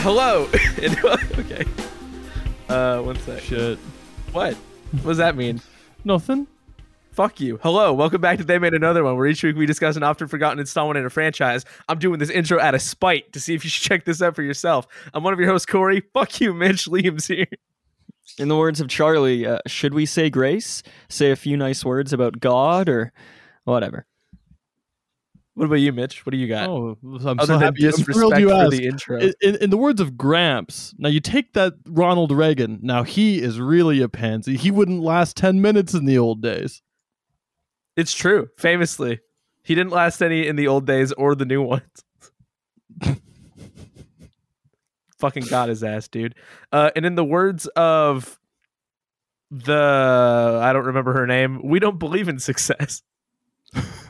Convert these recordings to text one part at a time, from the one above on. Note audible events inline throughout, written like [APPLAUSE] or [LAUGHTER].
Hello. [LAUGHS] okay. Uh, one sec. Shit. What? What does that mean? Nothing. Fuck you. Hello. Welcome back to They Made Another One, where each week we discuss an often forgotten installment in a franchise. I'm doing this intro out of spite to see if you should check this out for yourself. I'm one of your hosts, Corey. Fuck you, Mitch. Liam's here. In the words of Charlie, uh, should we say grace? Say a few nice words about God or whatever. What about you, Mitch? What do you got? Oh, I'm Other so than happy. I'm disrespect thrilled you for the intro. In, in, in the words of Gramps, now you take that Ronald Reagan. Now he is really a pansy. He wouldn't last ten minutes in the old days. It's true. Famously, he didn't last any in the old days or the new ones. [LAUGHS] Fucking got his ass, dude. Uh, and in the words of the I don't remember her name, we don't believe in success.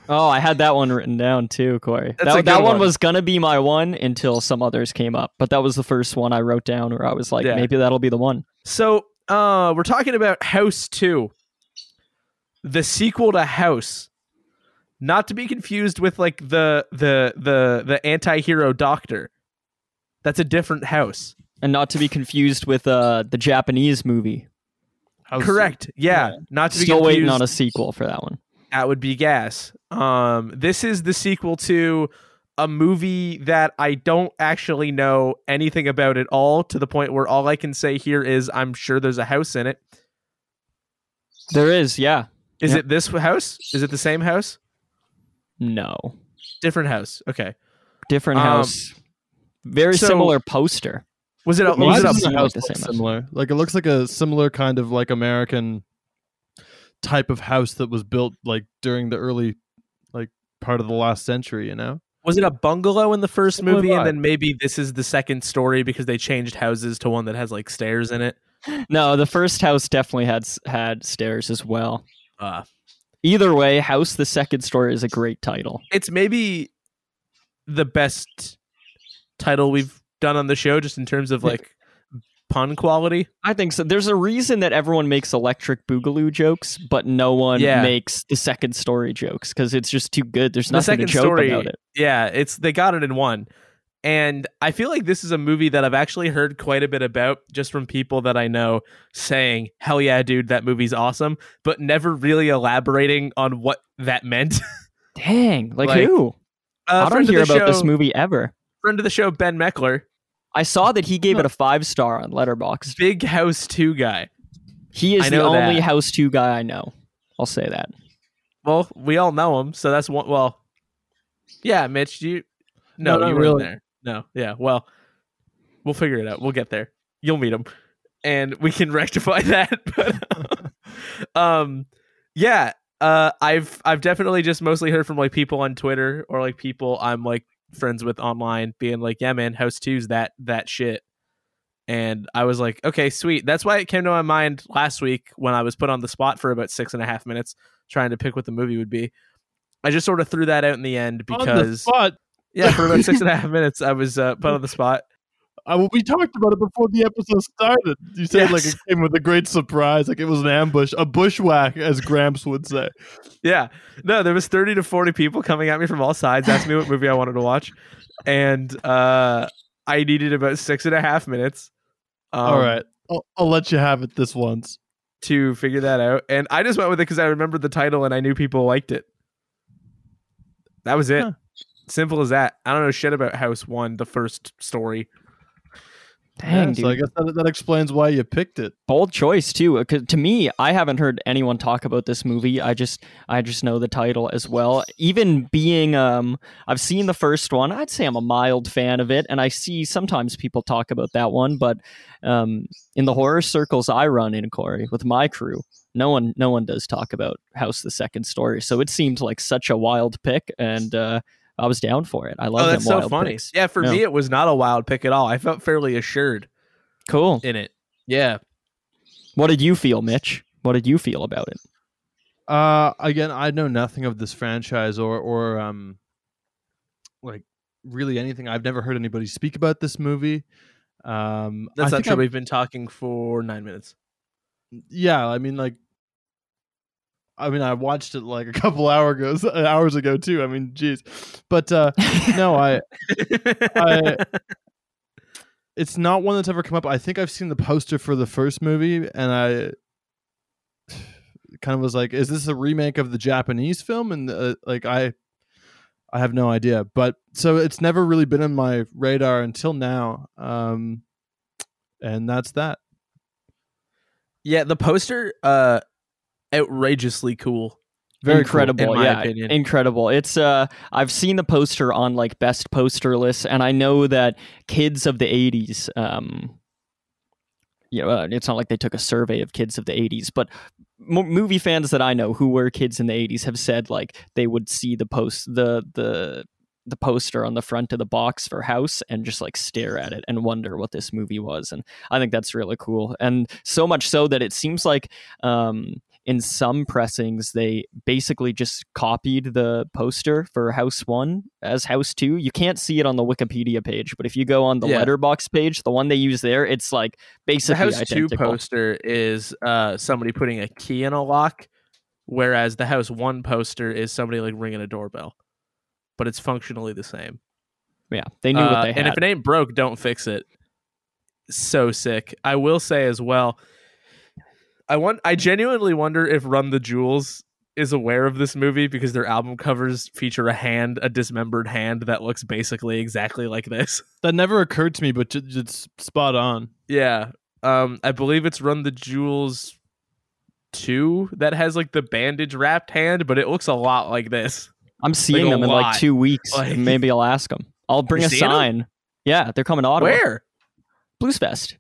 Oh, I had that one written down too, Corey. That's that that one, one. was gonna be my one until some others came up, but that was the first one I wrote down where I was like, Yeah. maybe that'll be the one. So, uh, we're talking about House 2, the sequel to House. Not to be confused with like the the the the anti-hero doctor. That's a different house. And not to be confused with uh, the Japanese movie. How Correct. Yeah. Yeah. Not to be Still waiting on a sequel for that one. That would be gas. Um, this is the sequel to a movie that I don't actually know anything about at all. To the point where all I can say here is I'm sure there's a house in it. There is, yeah. Is Yep. it this house? Is it the same house? No. Different house. Okay. Different Um, house. Very so- similar poster. Was it a, Well, was it a house the same house? similar? Like it looks like a similar kind of like American type of house that was built like during the early like part of the last century. You know. was it a bungalow in the first Similar movie, and then maybe this is the second story because they changed houses to one that has like stairs in it? No, the first house definitely had had stairs as well. Uh, Either way, House the Second Story is a great title. it's maybe the best title we've done on the show, just in terms of like pun quality. I think so. There's a reason that everyone makes Electric Boogaloo jokes, but no one Yeah. makes the Second Story jokes because it's just too good. There's The nothing to second joke story- about it. Yeah, it's they got it in one. And I feel like this is a movie that I've actually heard quite a bit about just from people that I know saying, "Hell yeah, dude, that movie's awesome," but never really elaborating on what that meant. [LAUGHS] Dang, like, Like, who? Uh, I don't hear the about this movie ever. Friend of the show, Ben Meckler, I saw that he gave it a five star on Letterboxd. big House Two guy. He is the only that. House Two guy I know. I'll say that. Well, we all know him, so that's one. Well, yeah, Mitch, do you? No, No, you weren't really. there. No, yeah. Well, we'll figure it out. We'll get there. You'll meet him, and we can [LAUGHS] rectify that. [LAUGHS] But, [LAUGHS] um, yeah. Uh, I've I've definitely just mostly heard from like people on Twitter or like people I'm like friends with online being like, yeah, man, House Two's that that shit. And I was like, okay, sweet. That's why it came to my mind last week when I was put on the spot for about six and a half minutes trying to pick what the movie would be. I just sort of threw that out in the end On the because spot. yeah, for about six and a [LAUGHS] half minutes I was uh, put on the spot. I, well, we talked about it before the episode started. You said like it came with a great surprise, like it was an ambush, a bushwhack, as Gramps would say. Yeah, no, there was thirty to forty people coming at me from all sides, asking me what movie I wanted to watch, and uh, I needed about six and a half minutes. Um, All right, I'll, I'll let you have it this once. to figure that out, and I just went with it because I remembered the title and I knew people liked it. That was it. Huh. Simple as that. I don't know shit about House One, the first story. Dang, Yeah, dude. so I guess that, that explains why you picked it. bold choice too uh, to me i haven't heard anyone talk about this movie i just i just know the title as well even being um i've seen the first one i'd say i'm a mild fan of it and i see sometimes people talk about that one but um in the horror circles i run in corey with my crew no one no one does talk about house the second story so it seemed like such a wild pick and uh i was down for it i love oh, that's them so funny. picks. Yeah, for Yeah. me, it was not a wild pick at all. I felt fairly assured cool in it. Yeah. what did you feel mitch what did you feel about it Uh, again, I know nothing of this franchise or or um, like really anything. I've never heard anybody speak about this movie. Um, That's I not think true. I've- We've been talking for nine minutes. Yeah, I mean, like, I mean, I watched it like a couple [LAUGHS] hour ago, hours ago too. I mean, geez, but uh, no, I, I, [LAUGHS] it's not one that's ever come up. I think I've seen the poster for the first movie, and I kind of was like, "Is this a remake of the Japanese film?" And uh, like, I, I have no idea. But so it's never really been on my radar until now. Um, and that's that. Yeah, the poster, uh, outrageously cool. Very incredible in my yeah opinion. incredible it's uh i've seen the poster on like best poster lists and i know that kids of the 80s um you know uh, it's not like they took a survey of kids of the 80s but m- movie fans that i know who were kids in the 80s have said like they would see the post the the the poster on the front of the box for house and just like stare at it and wonder what this movie was and i think that's really cool and so much so that it seems like um in some pressings they basically just copied the poster for house 1 as house 2 you can't see it on the wikipedia page but if you go on the Yeah. Letterboxd page the one they use there it's like basically The House Two poster is uh somebody putting a key in a lock, whereas the House One poster is somebody like ringing a doorbell, but it's functionally the same. yeah they knew Uh, what they had. and if it ain't broke, don't fix it. So sick. I will say as well. I want. I genuinely wonder if Run the Jewels is aware of this movie because their album covers feature a hand, a dismembered hand that looks basically exactly like this. [LAUGHS] That never occurred to me, but j- it's spot on. Yeah. Um, I believe it's Run the Jewels two that has like the bandage wrapped hand, but it looks a lot like this. i'm seeing a them in lot. like two weeks Like- [LAUGHS] maybe i'll ask them i'll bring a seeing 'em? sign yeah they're coming to ottawa Where? blues fest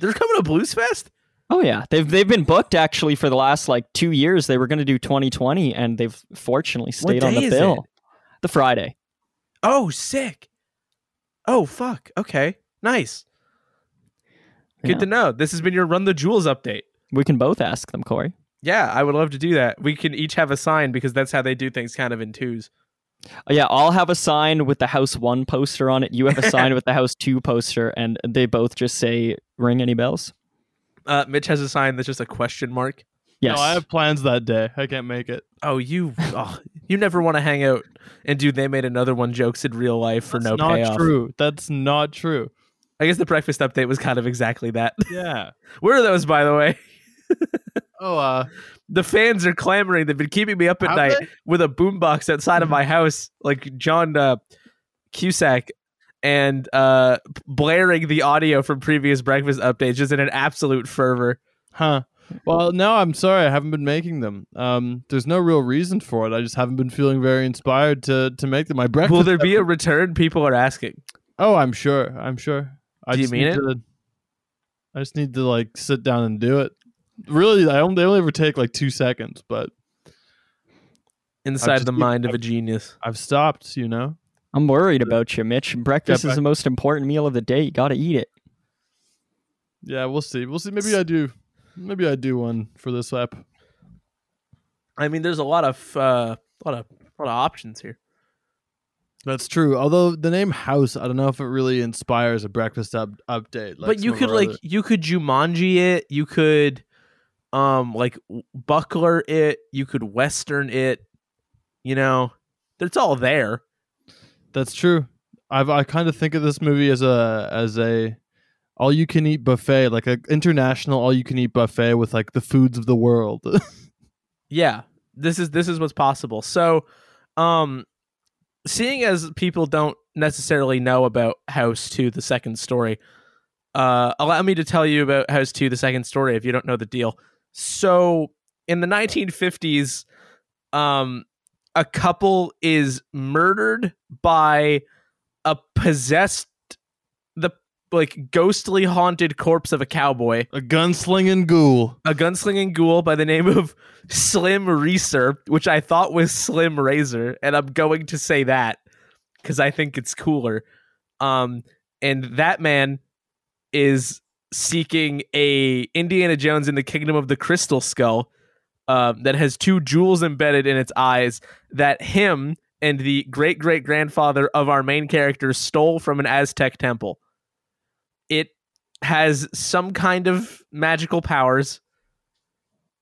They're coming to Blues Fest? Oh yeah, they've they've been booked actually for the last like two years. They were going to do 2020, and they've fortunately stayed on the bill. The Friday. Oh, sick. Oh, fuck. Okay. Nice. Good Yeah. to know. This has been your Run the Jewels update. We can both ask them, Corey. Yeah, I would love to do that. We can each have a sign because that's how they do things kind of in twos. Oh, yeah, I'll have a sign with the House One poster on it. You have a sign [LAUGHS] with the House Two poster, and they both just say "Ring any bells?" Uh, Mitch has a sign that's just a question mark. Yes. No, I have plans that day. I can't make it. Oh, you oh, you never want to hang out and do they made another one jokes in real life for That's no not payoff. true. That's not true. I guess the breakfast update was kind of exactly that. [LAUGHS] Yeah. Where are those, by the way? [LAUGHS] Oh, uh, The fans are clamoring. They've been keeping me up at night they? with a boombox outside of my house, like John uh, Cusack, and uh, blaring the audio from previous breakfast updates, just in an absolute fervor. Huh. Well, no, I'm sorry. I haven't been making them. Um, there's no real reason for it. I just haven't been feeling very inspired to to make them. My breakfast. Will there be a return? People are asking. Oh, I'm sure. I'm sure. I Do you just mean need it? To, I just need to like sit down and do it. Really, I only they only ever take like two seconds, but Inside the mind of a genius. I've stopped. You know. I'm worried about you, Mitch. Breakfast back- is the most important meal of the day. You got to eat it. Yeah, we'll see. We'll see. Maybe I do. Maybe I do one for this app. I mean, there's a lot of uh, lot of lot of options here. That's true. Although the name House, I don't know if it really inspires a breakfast up update. Like but you could like other- you could Jumanji it. You could um like buckler it. You could western it. You know, it's all there. That's true. I've I kind of think of this movie as a as a all you can eat buffet, like a international all you can eat buffet with like the foods of the world. [LAUGHS] Yeah, this is this is what's possible. So, um, seeing as people don't necessarily know about House Two, the second story, uh, allow me to tell you about House Two, the second story, if you don't know the deal. So, in the 1950s, um, a couple is murdered by a possessed, the like ghostly haunted corpse of a cowboy a gunslinging ghoul. a gunslinging ghoul by the name of Slim Reeser, which I thought was Slim Razor, and I'm going to say that because I think it's cooler. Um, and that man is seeking a Indiana Jones in the Kingdom of the Crystal Skull um, that has two jewels embedded in its eyes that him and the great great grandfather of our main character stole from an Aztec temple. It has some kind of magical powers.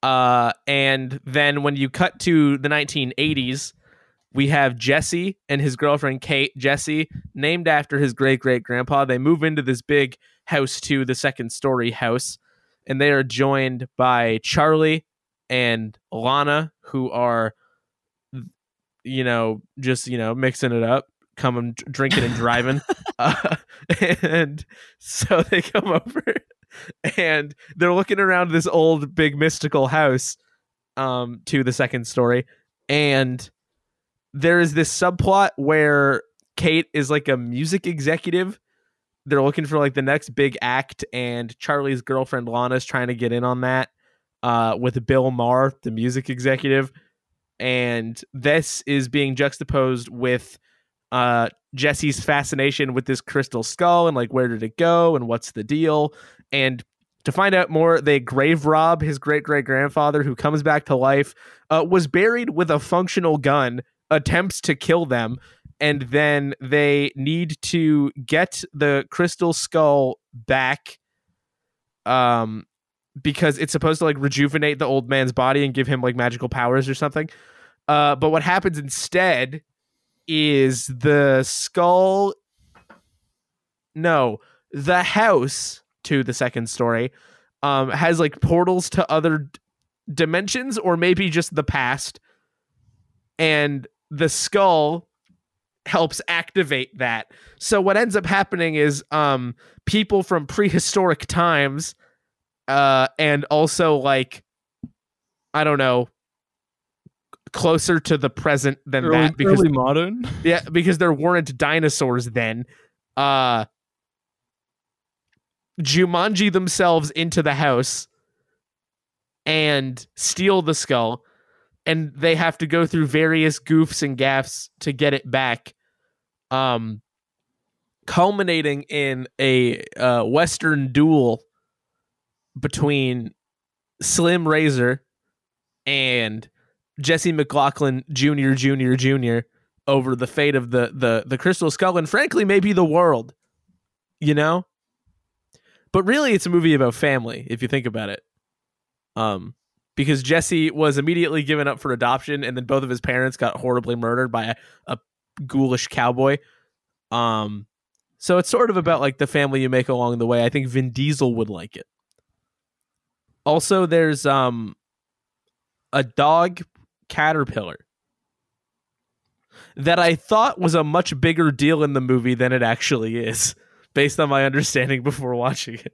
Uh, and then when you cut to the 1980s, we have Jesse and his girlfriend Kate. Jesse, named after his great great grandpa, they move into this big house to the second story house, and they are joined by Charlie and Lana, who are, you know, just you know mixing it up, coming drinking and driving, [LAUGHS] [LAUGHS] uh, and so they come over and they're looking around this old big mystical house um to the second story and there is this subplot where Kate is like a music executive. They're looking for like the next big act, and Charlie's girlfriend Lana's trying to get in on that uh, with Bill Maher, the music executive. And this is being juxtaposed with uh, Jesse's fascination with this crystal skull and like where did it go and what's the deal. And to find out more, they grave rob his great great grandfather who comes back to life, uh, was buried with a functional gun attempts to kill them and then they need to get the crystal skull back um because it's supposed to like rejuvenate the old man's body and give him like magical powers or something uh but what happens instead is the skull no the house to the second story um has like portals to other d- dimensions or maybe just the past and the skull helps activate that. So what ends up happening is um people from prehistoric times uh and also like I don't know closer to the present than early, that because early modern. [LAUGHS] yeah because there weren't dinosaurs then uh Jumanji themselves into the house and steal the skull and they have to go through various goofs and gaffs to get it back um culminating in a uh, western duel between slim razor and jesse mclaughlin jr jr jr over the fate of the the the crystal skull and frankly maybe the world you know but really it's a movie about family if you think about it um because Jesse was immediately given up for adoption, and then both of his parents got horribly murdered by a, a ghoulish cowboy. Um, so it's sort of about like the family you make along the way. I think Vin Diesel would like it. Also, there's um a dog caterpillar that I thought was a much bigger deal in the movie than it actually is, based on my understanding before watching it.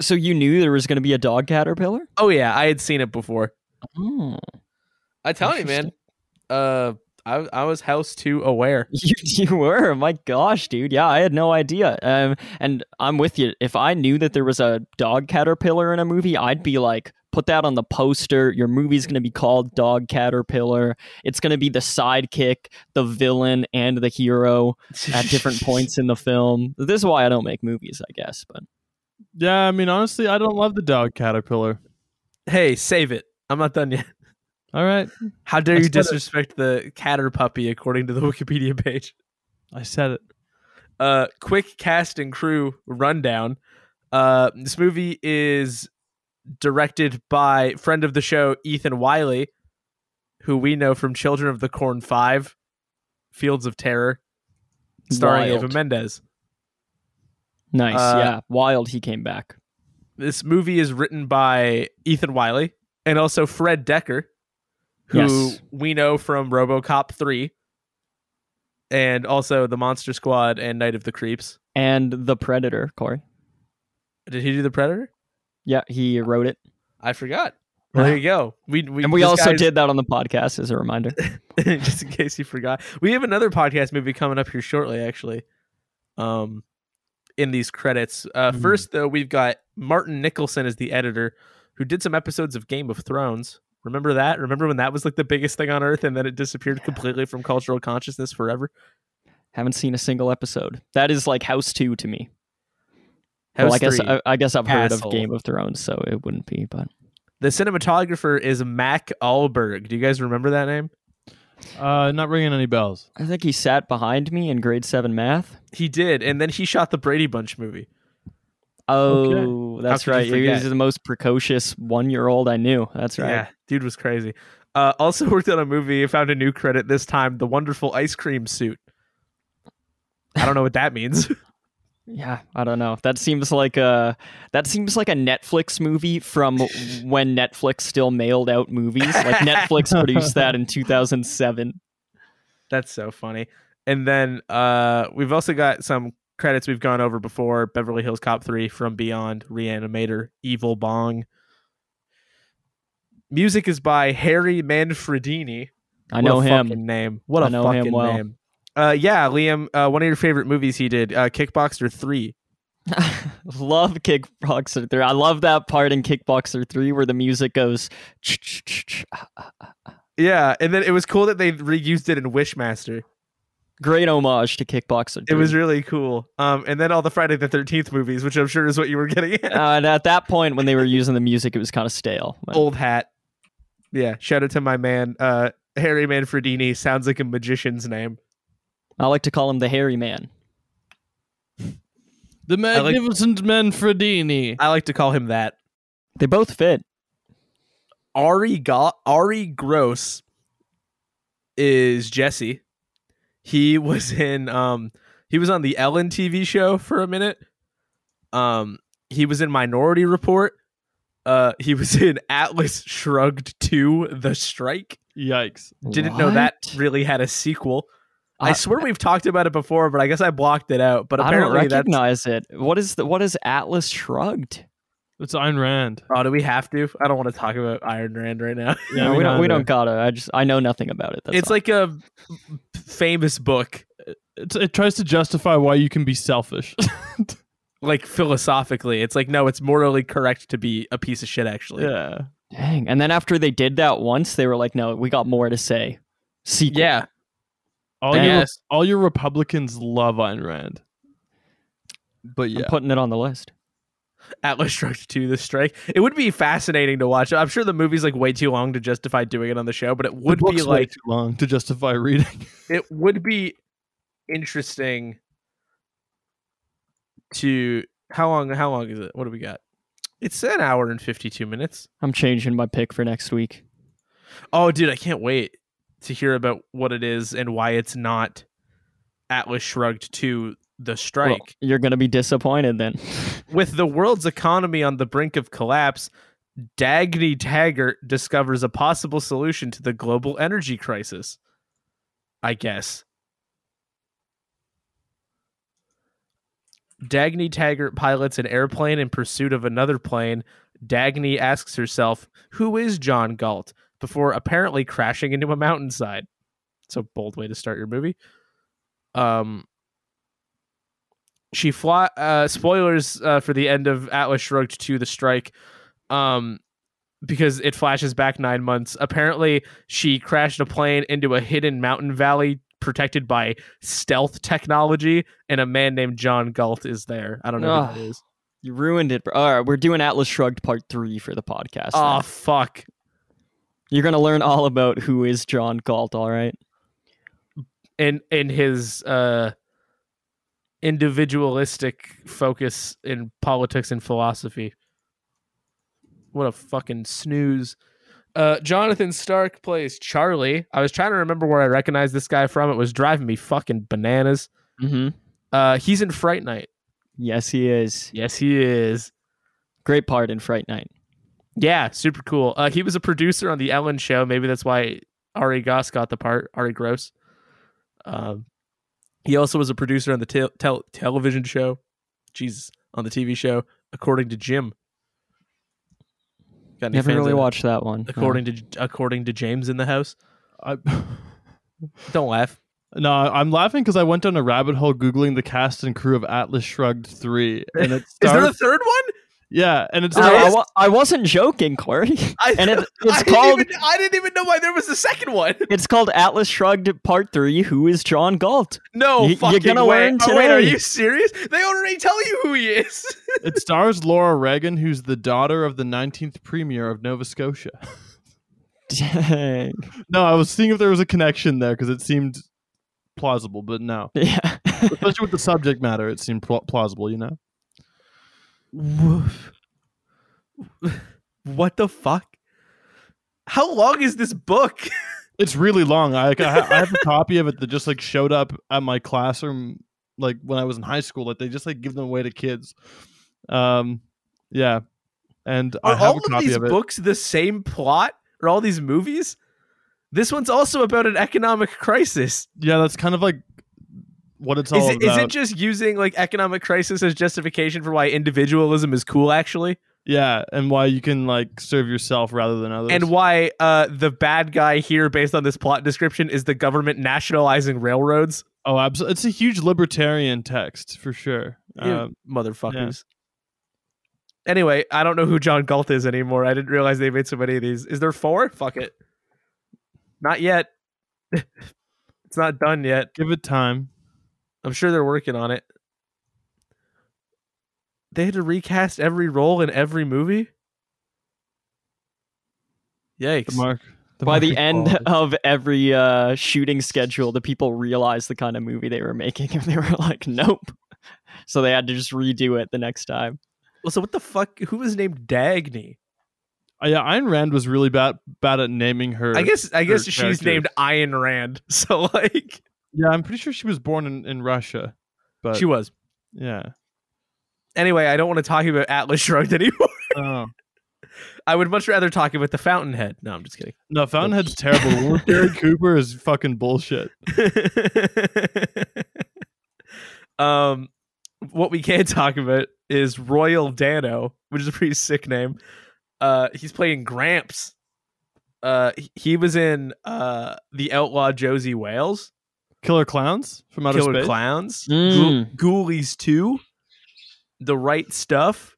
So you knew there was going to be a dog caterpillar? Oh yeah, I had seen it before. Oh, I tell you, man. Uh, I I was House Two aware. [LAUGHS] you, you were. My gosh, dude. Yeah, I had no idea. Um, and I'm with you. If I knew that there was a dog caterpillar in a movie, I'd be like, put that on the poster. Your movie's going to be called Dog Caterpillar. It's going to be the sidekick, the villain, and the hero at different [LAUGHS] points in the film. This is why I don't make movies, I guess. But Yeah, I mean, honestly, I don't love the dog caterpillar. Hey, save it. I'm not done yet. All right, How dare I you said it. disrespect the catter puppy according to the [LAUGHS] Wikipedia page? I said it. Uh, quick cast and crew rundown. Uh, this movie is directed by friend of the show Ethan Wiley, who we know from Children of the Corn Five, Fields of Terror, starring Wild. Eva Mendes. nice. Uh, yeah. Wild, he came back. This movie is written by Ethan Wiley and also Fred Dekker, who Yes. we know from RoboCop 3 and also The Monster Squad and Night of the Creeps. And The Predator, Corey. Did he do The Predator? Yeah, he wrote it. I forgot. Well, there you go. We, we and we also did that on the podcast as a reminder. [LAUGHS] just in case you forgot. We have another podcast movie coming up here shortly, actually. Um, in these credits. Uh, Mhm. first though, we've got Martin Nicholson as the editor, who did some episodes of Game of Thrones. Remember that? Remember when that was like the biggest thing on earth, and then it disappeared completely from cultural consciousness forever? Haven't seen a single episode. That is like House 2 to me. House well, I guess three. I, I guess I've heard of Game of Thrones, so it wouldn't be. But the cinematographer is Mac Ahlberg. Do you guys remember that name? Uh, not ringing any bells. I think he sat behind me in grade seven math. He did, and then he shot the Brady Bunch movie. Oh, that's could you right. He was the most precocious one-year-old I knew. That's right. Yeah, dude was crazy. Uh, [LAUGHS] also worked on a movie. Found a new credit this time. The Wonderful Ice Cream Suit. I don't know what that means. [LAUGHS] Yeah, I don't know. That seems like a that seems like a Netflix movie from when Netflix still mailed out movies. Like Netflix [LAUGHS] produced that in 2007. That's so funny. And then uh, we've also got some credits we've gone over before: Beverly Hills Cop Three, From Beyond, Reanimator, Evil Bong. Music is by Harry Manfredini. I What know a him. Fucking name. What a I know him fucking well. name. Uh, yeah, Liam. Uh, one of your favorite movies he did, uh, Kickboxer Three. [LAUGHS] love Kickboxer 3. I love that part in Kickboxer 3 where the music goes Yeah, and then it was cool that they reused it in Wishmaster. Great homage to Kickboxer 3. It was really cool. Um, and then all the Friday the Thirteenth movies, which I'm sure is what you were getting at. uh, and at that point when they were using the music it was kind of stale. But- Old hat. Yeah, shout out to my man, uh, Harry Manfredini. Sounds like a magician's name. I like to call him the hairy man. The like- magnificent Manfredini. I like to call him that. They both fit. Ari Go- Arye Gross is Jesse. He was in um he was on the Ellen TV show for a minute. Um he was in Minority Report. Uh he was [LAUGHS] in Atlas Shrugged 2 The Strike. Yikes. Didn't know that really had a sequel. I I- swear we've talked about it before, but I guess I blocked it out. But I don't apparently that's recognize it. What is the what is Atlas Shrugged? It's Ayn Rand. Oh, do we have to? I don't want to talk about Iron Rand right now. Yeah, no, we we don't. We don't gotta. I just I know nothing about it. That's it's all. like a famous book, It's, it tries to justify why you can be selfish. [LAUGHS] like philosophically. It's like no, it's morally correct to be a piece of shit. Actually, yeah. dang. And then after they did that once, they were like, "No, we got more to say." Sequel. yeah. All your Yes. all your Republicans love Ayn Rand. But I'm yeah, putting it on the list. Atlas Shrugged 2 The Strike. It would be fascinating to watch. I'm sure the movie's like way too long to justify doing it on the show, but it would be like too long to justify reading. [LAUGHS] it would be interesting to how long how long is it? What do we got? It's an hour and 52 minutes. I'm changing my pick for next week. Oh, dude, I can't wait to hear about what it is and why it's not Atlas Shrugged 2 The Well, Strike. you're gonna be disappointed then. [LAUGHS] With the world's economy on the brink of collapse, Dagny Taggart discovers a possible solution to the global energy crisis. I guess. Dagny Taggart pilots an airplane in pursuit of another plane. Dagny asks herself, Who is John Galt? before apparently crashing into a mountainside. It's a bold way to start your movie. Um, she fly. Uh, spoilers uh, for the end of Atlas Shrugged 2 the strike. Um, because it flashes back nine months. Apparently, she crashed a plane into a hidden mountain valley protected by stealth technology, and a man named John Galt is there. I don't know who Ugh. that is. You ruined it. bro. All right, we're doing Atlas Shrugged Part Three for the podcast. Oh then. fuck! You're gonna learn all about who is John Galt. All right. in in his uh individualistic focus in politics and philosophy. What a fucking snooze. Uh Jonathan Stark plays Charlie. I was trying to remember where I recognized this guy from. It was driving me fucking bananas. Mm-hmm. Uh he's in Fright Night. Yes, he is. Yes, he is. Great part in Fright Night. Yeah, super cool. Uh he was a producer on the Ellen show. Maybe that's why Ari Goss got the part, Arye Gross. Um he also was a producer on the tel- tel- television show. Jesus, on the TV show, according to Jim. Got any Never really watched that one. no. According to according to James in the house. I, [LAUGHS] Don't laugh. no, I'm laughing because I went down a rabbit hole googling the cast and crew of Atlas Shrugged three, and it Is [LAUGHS] is there a third one? Yeah, and it's I, I wa- I wasn't joking, Corey. [LAUGHS] I, And it- [LAUGHS] it's I didn't called- even- I didn't even know why there was a second one. [LAUGHS] It's called Atlas Shrugged Part Three. Who is John Galt? No, You- you're gonna way. learn Oh, wait, are you serious? They already tell you who he is. it stars Laura Regan, who's the daughter of the 19th premier of Nova Scotia. Dang. No, I was seeing if there was a connection there because it seemed plausible, but no. Yeah. Especially with the subject matter, it seemed pl- plausible. You know. Woof. what the fuck? How long is this book? [LAUGHS] It's really long. I, I ha- I have a copy of it that just like showed up at my classroom like when I was in high school. Like they just like give them away to kids. Um, yeah, and I Are have all a of copy these of it. books the same plot? Or all these movies? This one's also about an economic crisis. Yeah, that's kind of like what it's all Is it, is about. it just using like economic crisis as justification for why individualism is cool actually? yeah, and why you can like serve yourself rather than others. And why uh the bad guy here based on this plot description is the government nationalizing railroads? oh, absolutely, it's a huge libertarian text for sure. Um, motherfuckers. Anyway, I don't know who John Galt is anymore. I didn't realize they made so many of these. Is there four? Fuck it. Not yet. [LAUGHS] it's not done yet. give it time. I'm sure they're working on it. They had to recast every role in every movie. The Yikes! mark. By the end quality. of every uh, shooting schedule, the people realized the kind of movie they were making, [LAUGHS] and they were like, "Nope." So they had to just redo it the next time. Well, so what the fuck? Who was named Dagny? Uh, yeah, Ayn Rand was really bad bad at naming her. I guess I guess she's characters. named Ayn Rand. [LAUGHS] So like Yeah, I'm pretty sure she was born in, in Russia, but she was. yeah. Anyway, I don't want to talk about Atlas Shrugged [LAUGHS] anymore. Oh I would much rather talk about the Fountainhead. No, I'm just kidding. no, Fountainhead's [LAUGHS] terrible. Gary Cooper is fucking bullshit. [LAUGHS] um, what we can talk about is Royal Dano, which is a pretty sick name. Uh, he's playing Gramps. Uh, he- he was in uh the Outlaw Josey Wales, Killer Clowns from Outer Killer Space. Clowns, Mm. Ghoul- Ghoulies Two, The Right Stuff,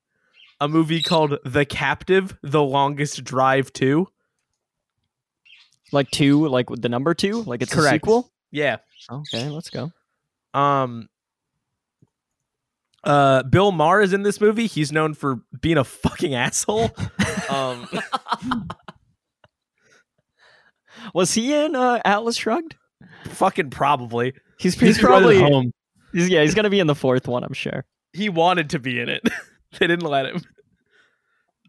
a movie called The Captive: The Longest Drive Two. Like two, like with the number two, like it's a sequel. Yeah. Okay, let's go. Um uh Bill Maher is in this movie. He's known for being a fucking asshole. [LAUGHS] um Was he in uh, Atlas Shrugged? Fucking probably. He's, He's, he's probably home. he's, yeah he's [LAUGHS] gonna be in the fourth one I'm sure. He wanted to be in it. [LAUGHS] they didn't let him.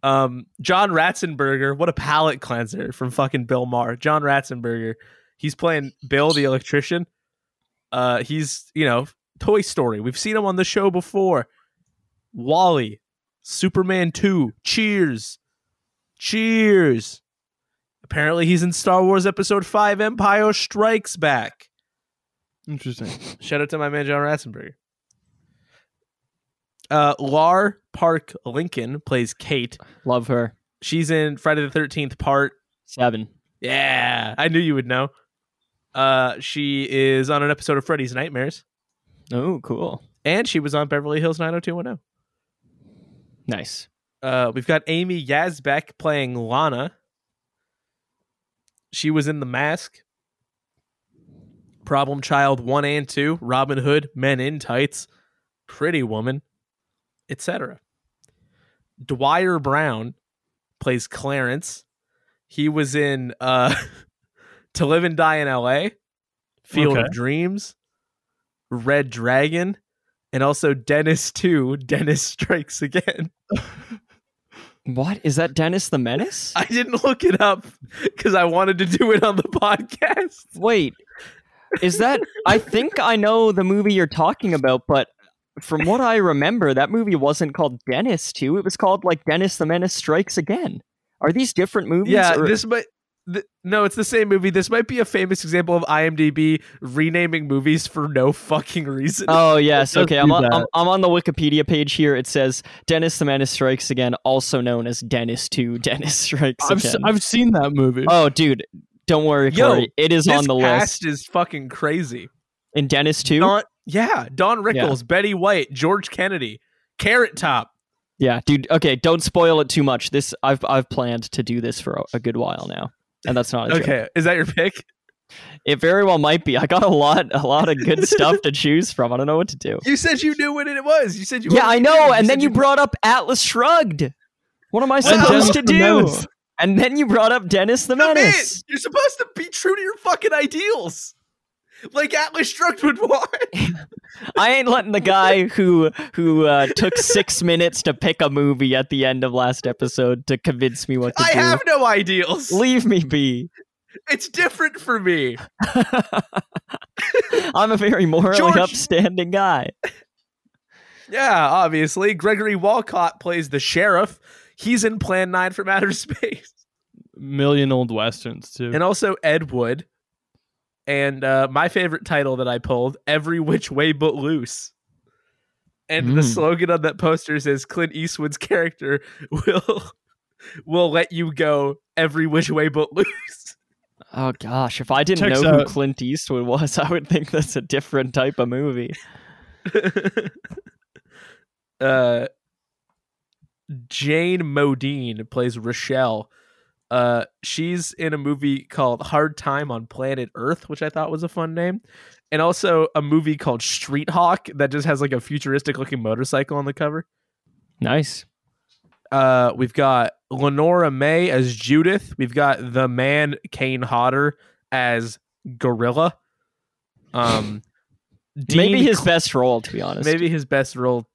Um John Ratzenberger, what a palate cleanser from fucking Bill Maher. John Ratzenberger. He's playing Bill the electrician. Uh he's, you know, Toy Story. We've seen him on the show before. WALL-E, Superman 2, Cheers. Cheers. Apparently he's in Star Wars episode 5 Empire Strikes Back. Interesting. [LAUGHS] Shout out to my man John Ratzenberger. Uh Lar Park Lincoln plays Kate. Love her. She's in Friday the 13th part. Seven. Yeah, I knew you would know. Uh she is on an episode of Freddy's Nightmares Oh, cool. and she was on Beverly Hills 90210. Nice. Uh we've got Amy Yasbeck playing Lana. She was in The Mask. Problem Child 1 and 2, Robin Hood, Men in Tights, Pretty Woman, etc. Dwier Brown plays Clarence. He was in uh [LAUGHS] To Live and Die in LA, Field Okay. of Dreams, Red Dragon, and also Dennis 2, [LAUGHS] Dennis Strikes Again. [LAUGHS] What is that? Dennis the Menace? [LAUGHS] I didn't look it up because I wanted to do it on the [LAUGHS] podcast. Wait, is that? I think I know the movie you're talking about, but from what I remember, that movie wasn't called Dennis Two. It was called like Dennis the Menace Strikes Again. Are these different movies? Yeah, or- this might. Th- no, it's the same movie. This might be a famous example of IMDb renaming movies for no fucking reason. Oh [LAUGHS] yes, okay. I'm on. I'm, I'm on the Wikipedia page here. It says Dennis the Menace Strikes Again, also known as Dennis Two. [LAUGHS] Dennis Strikes I've, Again. I've seen that movie. oh, dude, don't worry, Yo, Corey. It is on the cast list. is fucking crazy. In Dennis Two. Don, yeah, Don Rickles, Betty White, George Kennedy, Carrot Top. Yeah, dude. Okay, don't spoil it too much. This I've I've planned to do this for a, a good while now, and that's not a joke. Okay, is that your pick? It very well might be. I got a lot a lot of good stuff to choose from. I don't know what to do. You said you knew what it was. You said you. Yeah, I wanted to know. do it. And then you brought up Atlas Shrugged. What am I supposed to Dennis the do? And then you brought up Dennis the Come in. Menace. You're supposed to be true to your fucking ideals. Like Atlas Shrugged would want. [LAUGHS] I ain't letting the guy who who uh, took six [LAUGHS] minutes to pick a movie at the end of last episode to convince me what to I do. have no ideals. Leave me be. It's different for me. [LAUGHS] I'm a very morally George- upstanding guy. Yeah, obviously. Gregory Walcott plays the sheriff. He's in Plan 9 from Outer Space. Million old westerns too. And also Ed Wood. And uh, my favorite title that I pulled, Every Which Way But Loose. And the Mm. slogan on that poster says Clint Eastwood's character will will let you go every which way but loose. Oh gosh, if I didn't Checks know who. Clint Eastwood was, I would think that's a different type of movie. [LAUGHS] uh Jayne Modean plays Rochelle. Uh she's in a movie called Hard Time on Planet Earth, which I thought was a fun name. And also a movie called Street Hawk that just has like a futuristic looking motorcycle on the cover. Nice. Uh we've got Lenora May as Judith. We've got the man Kane Hodder as Gorilla. Um [LAUGHS] Maybe his best role, to be honest. Maybe his best role.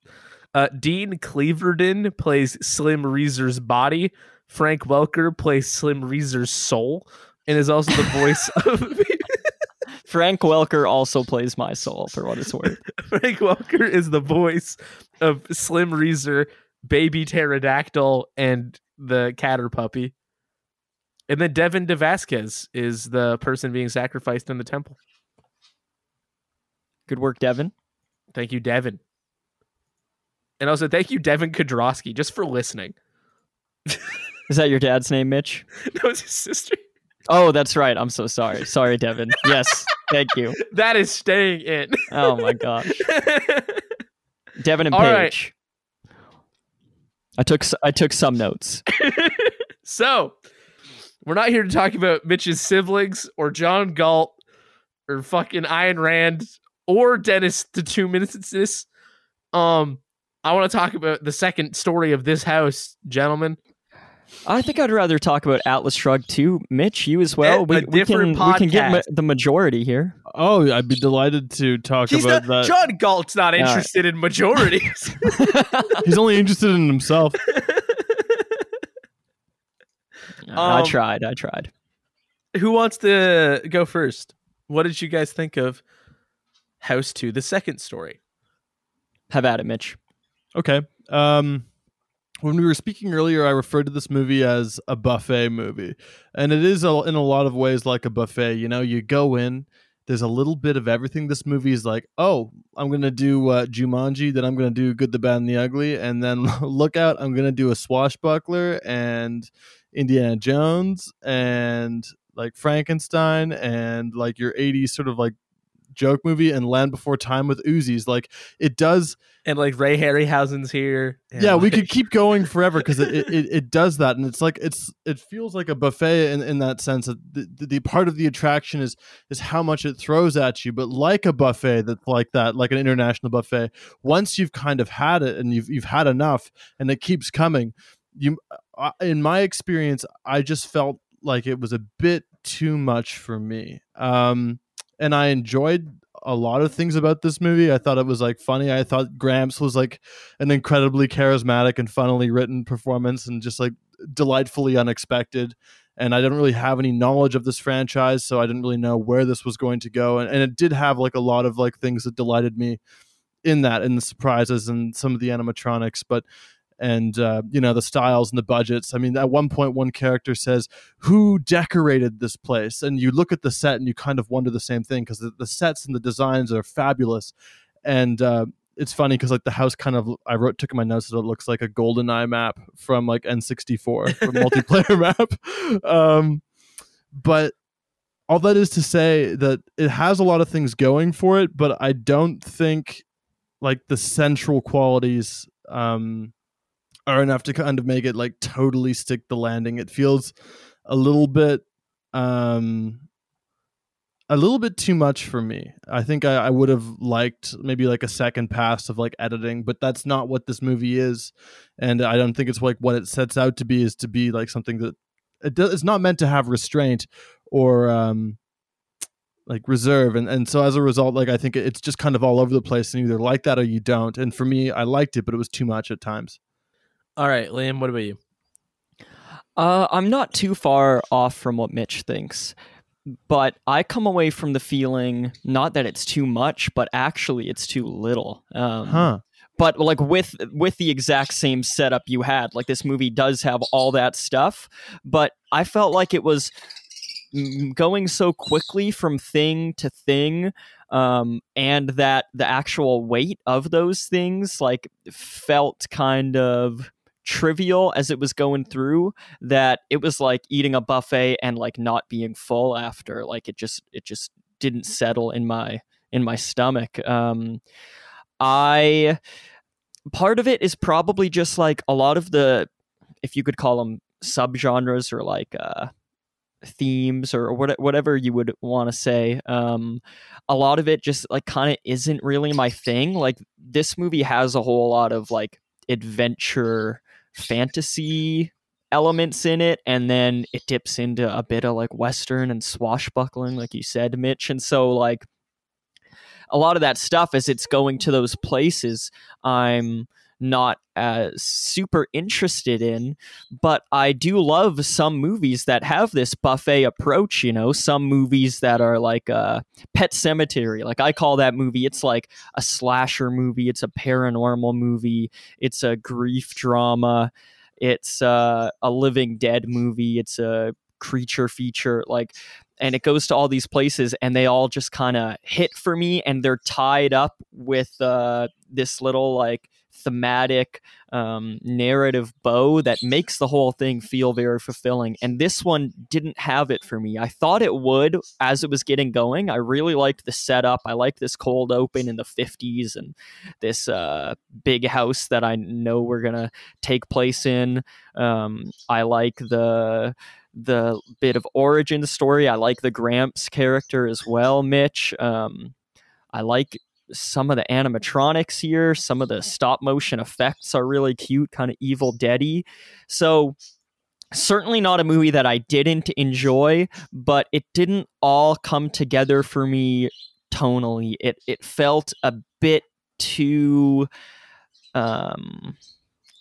Uh, Dean Cleverdon plays Slim Reeser's body. Frank Welker plays Slim Reeser's soul, and is also the voice [LAUGHS] of [LAUGHS] Frank Welker also plays my soul, for what it's worth. [LAUGHS] Frank Welker is the voice of Slim Reeser, Baby Pterodactyl, and the Catter Puppy. And then Devin DeVasquez is the person being sacrificed in the temple. Good work, Devin. Thank you, Devin. And also thank you, Devin Kodrowski, just for listening. Is that your dad's name, Mitch? [LAUGHS] That was his sister. Oh, that's right. I'm so sorry. Sorry, Devin. Yes, thank you. [LAUGHS] That is staying in. Oh my gosh, [LAUGHS] Devin and All right. Paige. I took I took some notes. so, we're not here to talk about Mitch's siblings or John Galt or fucking Ayn Rand or Dennis the Two Minutes. It's this. Um, I want to talk about the second story of this house, gentlemen. I think I'd rather talk about Atlas Shrugged too. Mitch, you as well. A- we, a we can different we can get ma- the majority here. oh, I'd be delighted to talk He's about not, that. John Galt's not right. interested in majorities. [LAUGHS] He's only interested in himself. [LAUGHS] I Um, tried. I tried. Who wants to go first? What did you guys think of House 2, the second story? Have at it, Mitch. Okay. Um, when we were speaking earlier, I referred to this movie as a buffet movie, and it is a, in a lot of ways like a buffet. You know, you go in, there's a little bit of everything. This movie is like, oh, I'm gonna do uh, Jumanji, then I'm gonna do Good, the Bad, and the Ugly, and then [LAUGHS] look out, I'm gonna do a Swashbuckler and Indiana Jones and like Frankenstein and like your 80s sort of like joke movie and Land Before Time with Uzis. Like it does And like Ray Harryhausen's here. yeah, we could keep going [LAUGHS] forever because it, it, it, does that, and it's like it's it feels like a buffet in, in that sense. That the, the, part of the attraction is is how much it throws at you, but like a buffet that's like that, like an international buffet. Once you've kind of had it and you've you've had enough, and it keeps coming. You, in my experience, I just felt like it was a bit too much for me. Um, and I enjoyed a lot of things about this movie. I thought it was like funny. I thought Gramps was like an incredibly charismatic and funnily written performance and just like delightfully unexpected. And I didn't really have any knowledge of this franchise, so I didn't really know where this was going to go. And, and it did have like a lot of like things that delighted me in that, in the surprises and some of the animatronics, but and uh, you know the styles and the budgets. I mean, at one point, one character says, "Who decorated this place?" And you look at the set and you kind of wonder the same thing because the, the sets and the designs are fabulous. And uh, it's funny because like the house kind of I wrote took in my notes that it looks like a GoldenEye map from like N64 a [LAUGHS] multiplayer map. Um, but all that is to say that it has a lot of things going for it, but I don't think like the central qualities um are enough to kind of make it like totally stick the landing. It feels a little bit um a little bit too much for me. I think I, I would have liked maybe like a second pass of like editing, but that's not what this movie is, and I don't think it's like what it sets out to be is to be like something that it does, it's not meant to have restraint or um like reserve and and so as a result like i think it's just kind of all over the place and either like that or you don't and for me i liked it but it was too much at times All right, Liam, what about you? Uh, I'm not too far off from what Mitch thinks, but I come away from the feeling not that it's too much, but actually it's too little. Um, huh But like with with the exact same setup you had, like this movie does have all that stuff, but I felt like it was mm, going so quickly from thing to thing um, and that the actual weight of those things like felt kind of trivial as it was going through that it was like eating a buffet and like not being full after like it just it just didn't settle in my in my stomach. Um i part of it is probably just like a lot of the if you could call them subgenres or like uh themes or what, whatever you would want to say um a lot of it just like kind of isn't really my thing. Like this movie has a whole lot of like adventure fantasy elements in it and then it dips into a bit of like western and swashbuckling like you said mitch. And so like a lot of that stuff as it's going to those places i'm not as super interested in but i do love some movies that have this buffet approach you know some movies that are like uh Pet Sematary. Like i call that movie it's like a slasher movie it's a paranormal movie it's a grief drama it's uh, a living dead movie it's a creature feature like and it goes to all these places and they all just kind of hit for me and they're tied up with uh, this little like thematic um, narrative bow that makes the whole thing feel very fulfilling. And this one didn't have it for me. I thought it would as it was getting going. I really liked the setup. I liked this cold open in the 50s and this uh, big house that I know we're going to take place in. Um, I like the the bit of origin story. I like the Gramps character as well, Mitch. Um, I like some of the animatronics here. Some of the stop motion effects are really cute, kind of evil deady. So certainly not a movie that I didn't enjoy, but it didn't all come together for me tonally. It it felt a bit too um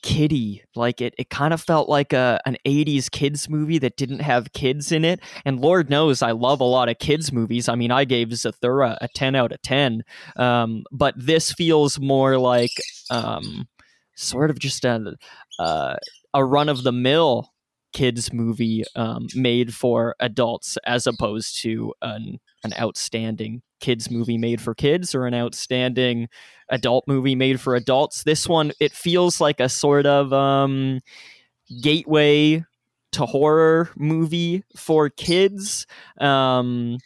kiddie. Like it, it kind of felt like a an 80s kids movie that didn't have kids in it. And lord knows i love a lot of kids movies. I mean i gave zathura a 10 out of 10 um, but this feels more like um, sort of just a, uh, a run of the mill kids movie um, made for adults as opposed to an an outstanding kids movie made for kids or an outstanding adult movie made for adults. This one it feels like a sort of um, gateway to horror movie for kids, um,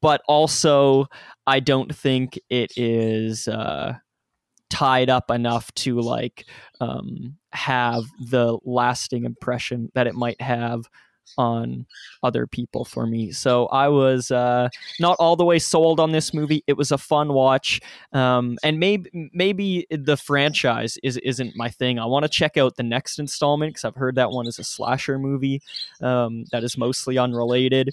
but also I don't think it is. Uh, tied up enough to like um, have the lasting impression that it might have on other people for me. So I was uh, not all the way sold on this movie. It was a fun watch, um, and maybe maybe the franchise is isn't my thing. I want to check out the next installment because I've heard that one is a slasher movie um, that is mostly unrelated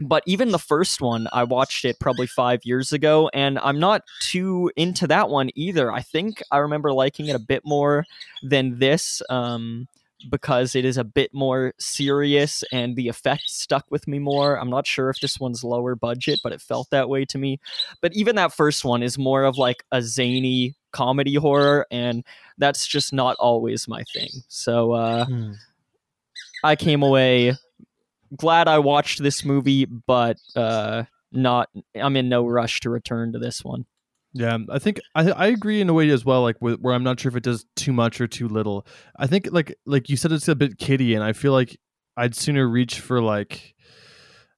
but even the first one i watched it probably five years ago and i'm not too into that one either. I think i remember liking it a bit more than this um, because it is a bit more serious and the effects stuck with me more. I'm not sure if this one's lower budget but it felt that way to me. But even that first one is more of like a zany comedy horror and that's just not always my thing. So uh, Hmm. i came away glad I watched this movie, but uh, not. I'm in no rush to return to this one. Yeah, I think I I agree in a way as well. Like with, where I'm not sure if it does too much or too little. I think like like you said, it's a bit kiddie, and I feel like I'd sooner reach for like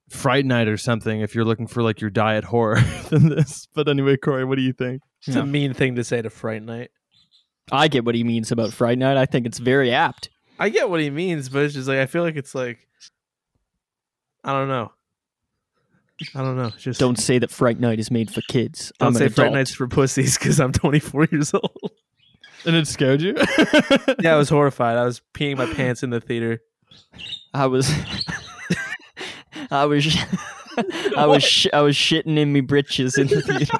Fright Night or something if you're looking for like your diet horror [LAUGHS] than this. But anyway, Corey, what do you think? It's a mean thing to say to Fright Night. I get what he means about Fright Night. I think it's very apt. I get what he means, but it's just like I feel like it's like I don't know. I don't know. Just Don't say that Fright Night is made for kids. don't I'm say an Fright adult. Night's for pussies because I'm 24 years old. And it scared you? [LAUGHS] yeah, I was horrified. I was peeing my [LAUGHS] pants in the theater. I was. I was. I was [LAUGHS] sh- I was shitting in me britches in the theater.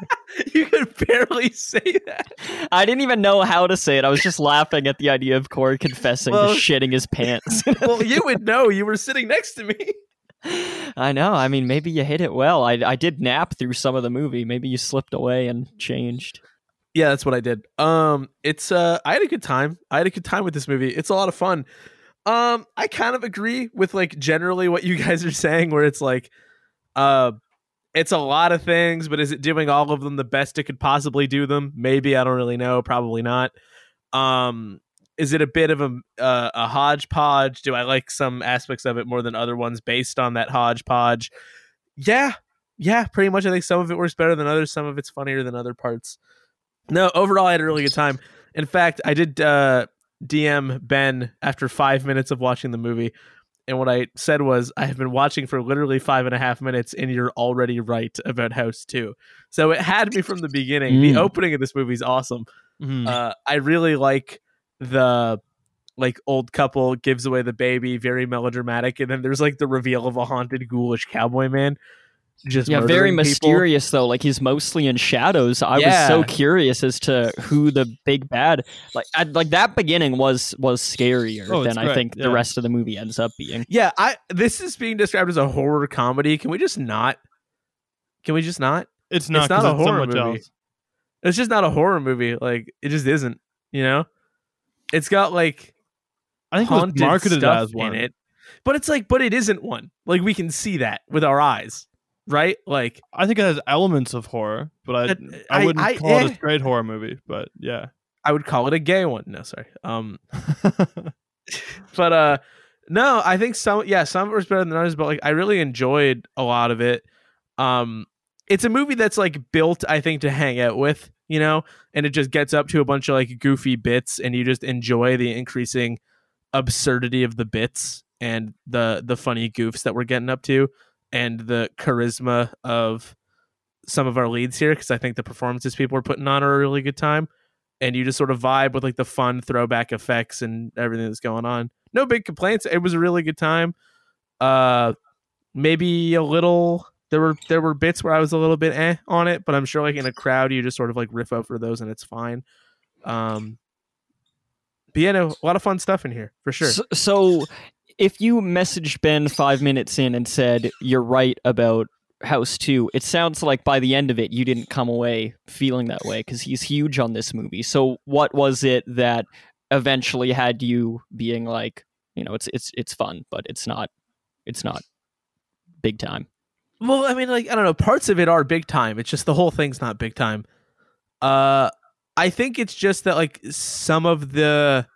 you could barely say that. I didn't even know how to say it. I was just laughing at the idea of Corey confessing Well- to shitting his pants. Well, you would know. You were sitting next to me. I know. I mean, maybe you hit it well. I I did nap through some of the movie. Maybe you slipped away and changed. Yeah, that's what I did. Um, it's uh, I had a good time. I had a good time with this movie. It's a lot of fun. Um, I kind of agree with like generally what you [LAUGHS] guys are saying, where it's like, uh, it's a lot of things, but is it doing all of them the best it could possibly do them? Maybe I don't really know. Probably not. Um, is it a bit of a uh, a hodgepodge? Do I like some aspects of it more than other ones based on that hodgepodge? Yeah, yeah, pretty much. I think some of it works better than others. Some of it's funnier than other parts. No, overall, I had a really good time. In fact, I did uh, DM Ben after five minutes of watching the movie. And what I said was, I have been watching for literally five and a half minutes, and you're already right about House 2. So it had me from the beginning. Mm. The opening of this movie is awesome. Mhm. Uh, I really like the like old couple gives away the baby, very melodramatic, and then there's like the reveal of a haunted ghoulish cowboy man. Just Yeah, very murdering people. mysterious though. Like he's mostly in shadows. I was so curious as to who the big bad. Like, I, like that beginning was was scarier Oh, than I great, think the rest of the movie ends up being. Yeah, I this is being described as a horror comedy. Can we just not? Can we just not? it's not, it's not 'cause a horror so much movie. else. It's just not a horror movie. Like it just isn't. You know, it's got like I think it was haunted marketed stuff as one. in it, but it's like, but it isn't one. Like we can see that with our eyes, right? Like I think it has elements of horror, but I Uh, I, I- wouldn't I- call it eh. a straight horror movie. But yeah, I would call it a gay one. No, sorry. Um, [LAUGHS] but uh no i think some yeah some of it was better than others but like i really enjoyed a lot of it um it's a movie that's like built i think to hang out with you know and it just gets up to a bunch of like goofy bits and you just enjoy the increasing absurdity of the bits and the the funny goofs that we're getting up to and the charisma of some of our leads here because i think the performances people are putting on are a really good time and you just sort of vibe with like the fun throwback effects and everything that's going on. No big complaints. It was a really good time. Uh maybe a little there were there were bits where I was a little bit eh on it, but I'm sure like in a crowd you just sort of like riff over those and it's fine. Um but yeah, no, a lot of fun stuff in here for sure. So, so if you messaged Ben five minutes in and said you're right about House Two, it sounds like by the end of it you didn't come away feeling that way because he's huge on this movie. So what was it that eventually had you being like, you know, it's it's it's fun, but it's not it's not big time. Well, I mean, like I don't know, parts of it are big time. It's just the whole thing's not big time. Uh, I think it's just that like some of the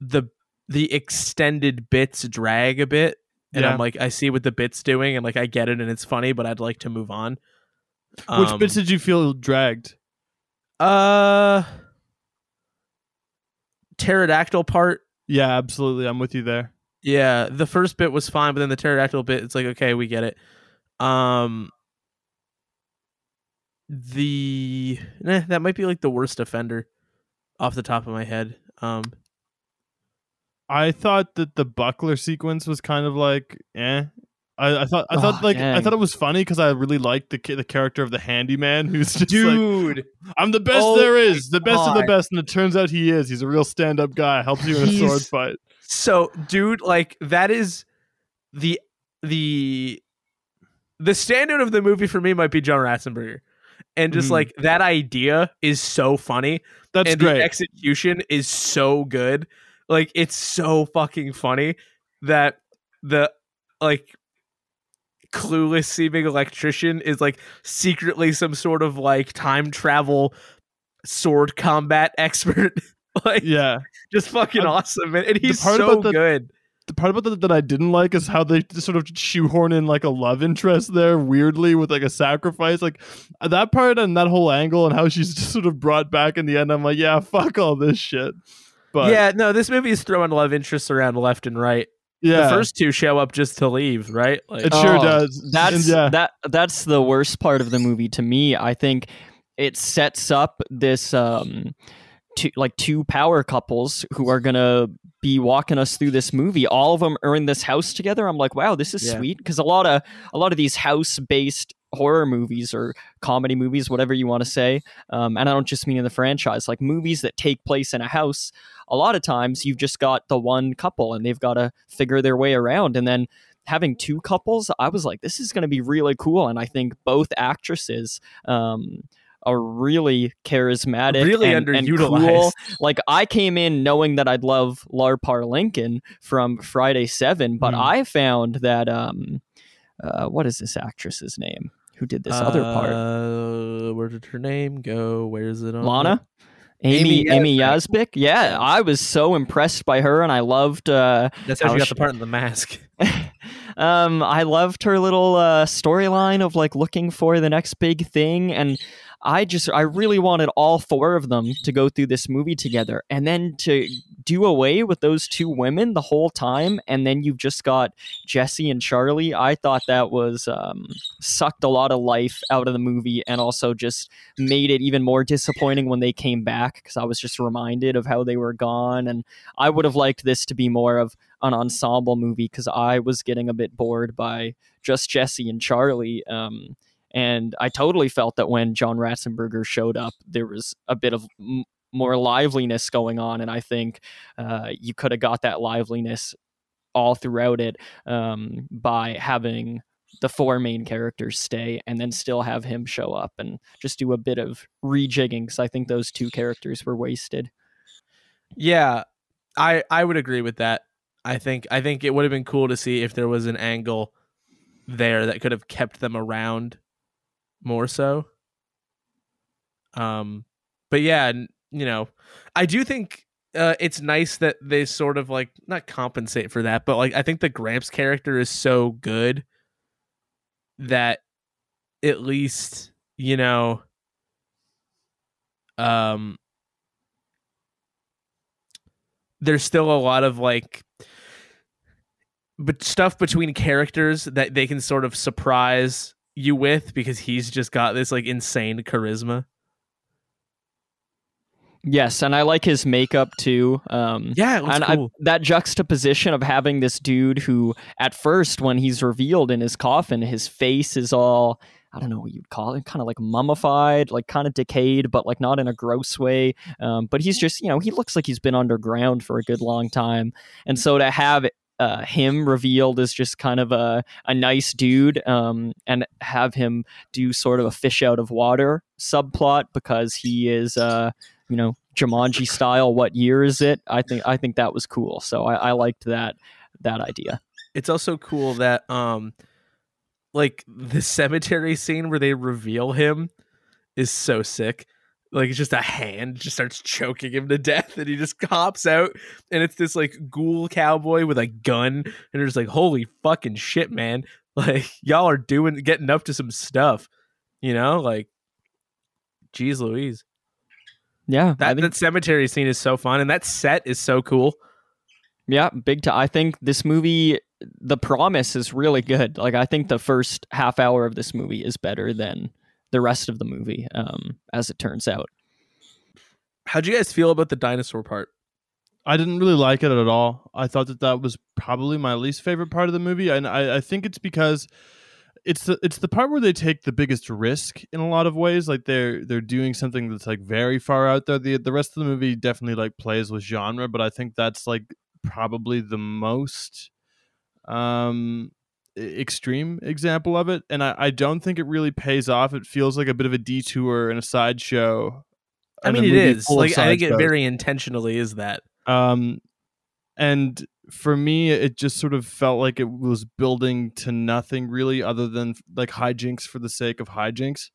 the the extended bits drag a bit, and Yeah. I'm like, I see what the bits doing, and like I get it, and it's funny, but I'd like to move on. which Um, bits did you feel dragged? Uh, pterodactyl part. Yeah, absolutely. I'm with you there. Yeah, the first bit was fine, but then the pterodactyl bit, it's like okay, we get it. Um, the eh, that might be like the worst offender off the top of my head. Um, I thought that the buckler sequence was kind of like, eh. I, I thought I thought Oh, like I thought it was funny because I really liked the the character of the handyman who's [LAUGHS] just like dude, I'm the best Oh there is, the best of the best, and it turns out he is. He's a real stand up guy. Helps you in a sword fight. so dude, like that is the the the standard of the movie for me might be John Ratzenberger. And just Mhm. like that idea is so funny. That's and great. the execution is so good. Like it's so fucking funny that the like clueless seeming electrician is like secretly some sort of like time travel sword combat [LAUGHS] expert. [LAUGHS] like yeah. just fucking awesome. And, and he's so the- good. The part about that that I didn't like is how they sort of shoehorn in like a love interest there weirdly with like a sacrifice. Like that part and that whole angle and how she's [LAUGHS] just sort of brought back in the end. I'm like, yeah, fuck all this shit. But yeah, no, this movie is throwing love interests around left and right. yeah, The first two show up just to leave, right? Like, it sure Oh, does. And That's yeah. that that's the worst part of the movie to me. I think it sets up this um two like two power couples who are gonna be walking us through this movie. All of them are in this house together. I'm like, wow, this is Yeah. sweet because a lot of a lot of these house based horror movies or comedy movies, whatever you want to say, um, and I don't just mean in the franchise, like movies that take place in a house. A lot of times you've just got the one couple and they've got to figure their way around, and then having two couples, I was like, this is going to be really cool. And I think both actresses um, are really charismatic, Really and, and underutilized. cool. Like I came in knowing that I'd love Lar Park Lincoln from Friday Seven, but Hmm. I found that um, uh, what is this actress's name? Who did this other part? Uh, where did her name go? Where's it on? Lana. Amy Amy Amy Yasbeck, yeah, I was so impressed by her, and I loved uh, That's how How she got the part in the mask. [LAUGHS] um, I loved her little uh, storyline of like looking for the next big thing, and I just I really wanted all four of them to go through this movie together, and then to do away with those two women the whole time, and then you've just got Jesse and Charlie. I thought that was um, sucked a lot of life out of the movie, and also just made it even more disappointing when they came back because I was just reminded of how they were gone, and I would have liked this to be more of an ensemble movie because I was getting a bit bored by just Jesse and Charlie. Um, and I totally felt that when John Ratzenberger showed up, there was a bit of m- more liveliness going on, and I think uh, you could have got that liveliness all throughout it um, by having the four main characters stay and then still have him show up and just do a bit of rejigging because I think those two characters were wasted. Yeah, I I would agree with that. I think I think it would have been cool to see if there was an angle there that could have kept them around more so. Um, but yeah, you know, I do think uh, it's nice that they sort of like not compensate for that, but like I think the Gramps character is so good that at least you know, um, there's still a lot of like but stuff between characters that they can sort of surprise you with because he's just got this like insane charisma. Yes, and I like his makeup too. Um, Yeah, and I, that juxtaposition of having this dude who, at first, when he's revealed in his coffin, his face is all. I don't know what you'd call it, kind of like mummified, like kind of decayed, but like not in a gross way. Um, but he's just, you know, he looks like he's been underground for a good long time. And so to have uh, him revealed as just kind of a, a nice dude um, and have him do sort of a fish out of water subplot because he is, uh, you know, Jumanji style. What year is it? I think I think that was cool. So I, I liked that that idea. it's also cool that um like the cemetery scene where they reveal him is so sick. Like it's just a hand just starts choking him to death and he just hops out and it's this like ghoul cowboy with a gun and they're like holy fucking shit man [LAUGHS] like y'all are doing getting up to some stuff you know like jeez louise Yeah, that, think that cemetery scene is so fun and that set is so cool Yeah, big time. I think this movie, the promise is really good. Like, I think the first half hour of this movie is better than the rest of the movie, um, as it turns out. how'd you guys feel about the dinosaur part I didn't really like it at all. I thought that that was probably my least favorite part of the movie, and I, I think it's because it's the it's the part where they take the biggest risk in a lot of ways. Like they're they're doing something that's like very far out there. The the rest of the movie definitely like plays with genre, but I think that's like probably the most um extreme example of it and I, I don't think it really pays off. It feels like a bit of a detour and a sideshow i mean it is. like i think it very intentionally is that. Um and for me it just sort of felt like it was building to nothing really other than like hijinks for the sake of hijinks.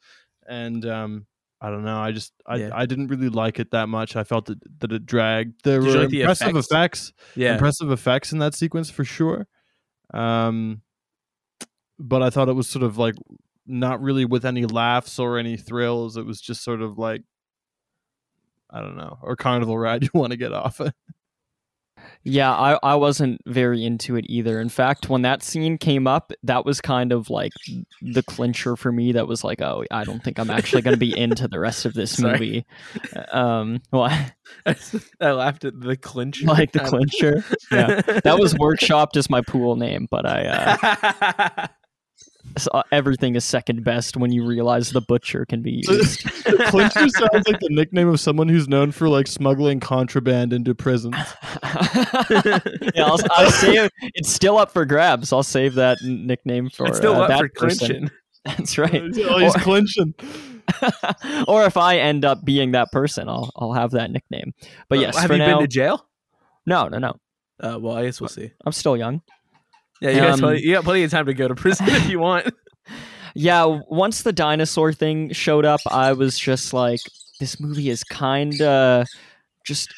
And um i don't know i just i, Yeah. I didn't really like it that much. I felt that, that it dragged. There Did were like the impressive effects? effects yeah. impressive effects in that sequence for sure. Um but i thought it was sort of like not really with any laughs or any thrills it was just sort of like i don't know or carnival ride [LAUGHS] you want to get off it Yeah, I, I wasn't very into it either. In fact, when that scene came up, that was kind of like the clincher for me. That was like, oh, I don't think I'm actually going to be into the rest of this [LAUGHS] Sorry. movie. Um, well, [LAUGHS] I laughed at the clincher. like the clincher. Yeah, that was workshopped as my pool name, but I uh, so everything is second best when you realize the butcher can be used. [LAUGHS] Clincher sounds like the nickname of someone who's known for like smuggling contraband into prisons. [LAUGHS] [LAUGHS] yeah, I'll, I'll save. It's still up for grabs. I'll save that n- nickname for it's still uh, up that for person. clinching. That's right. oh, he's clinching. or if I end up being that person, I'll I'll have that nickname. But yes, Uh, have for you now, been to jail? no, no, no. Uh, well, I guess we'll see. I'm still young. Yeah, you, got Um, plenty, you got plenty of time to go to prison if you want. [LAUGHS] Yeah, once the dinosaur thing showed up, I was just like, this movie is kind of just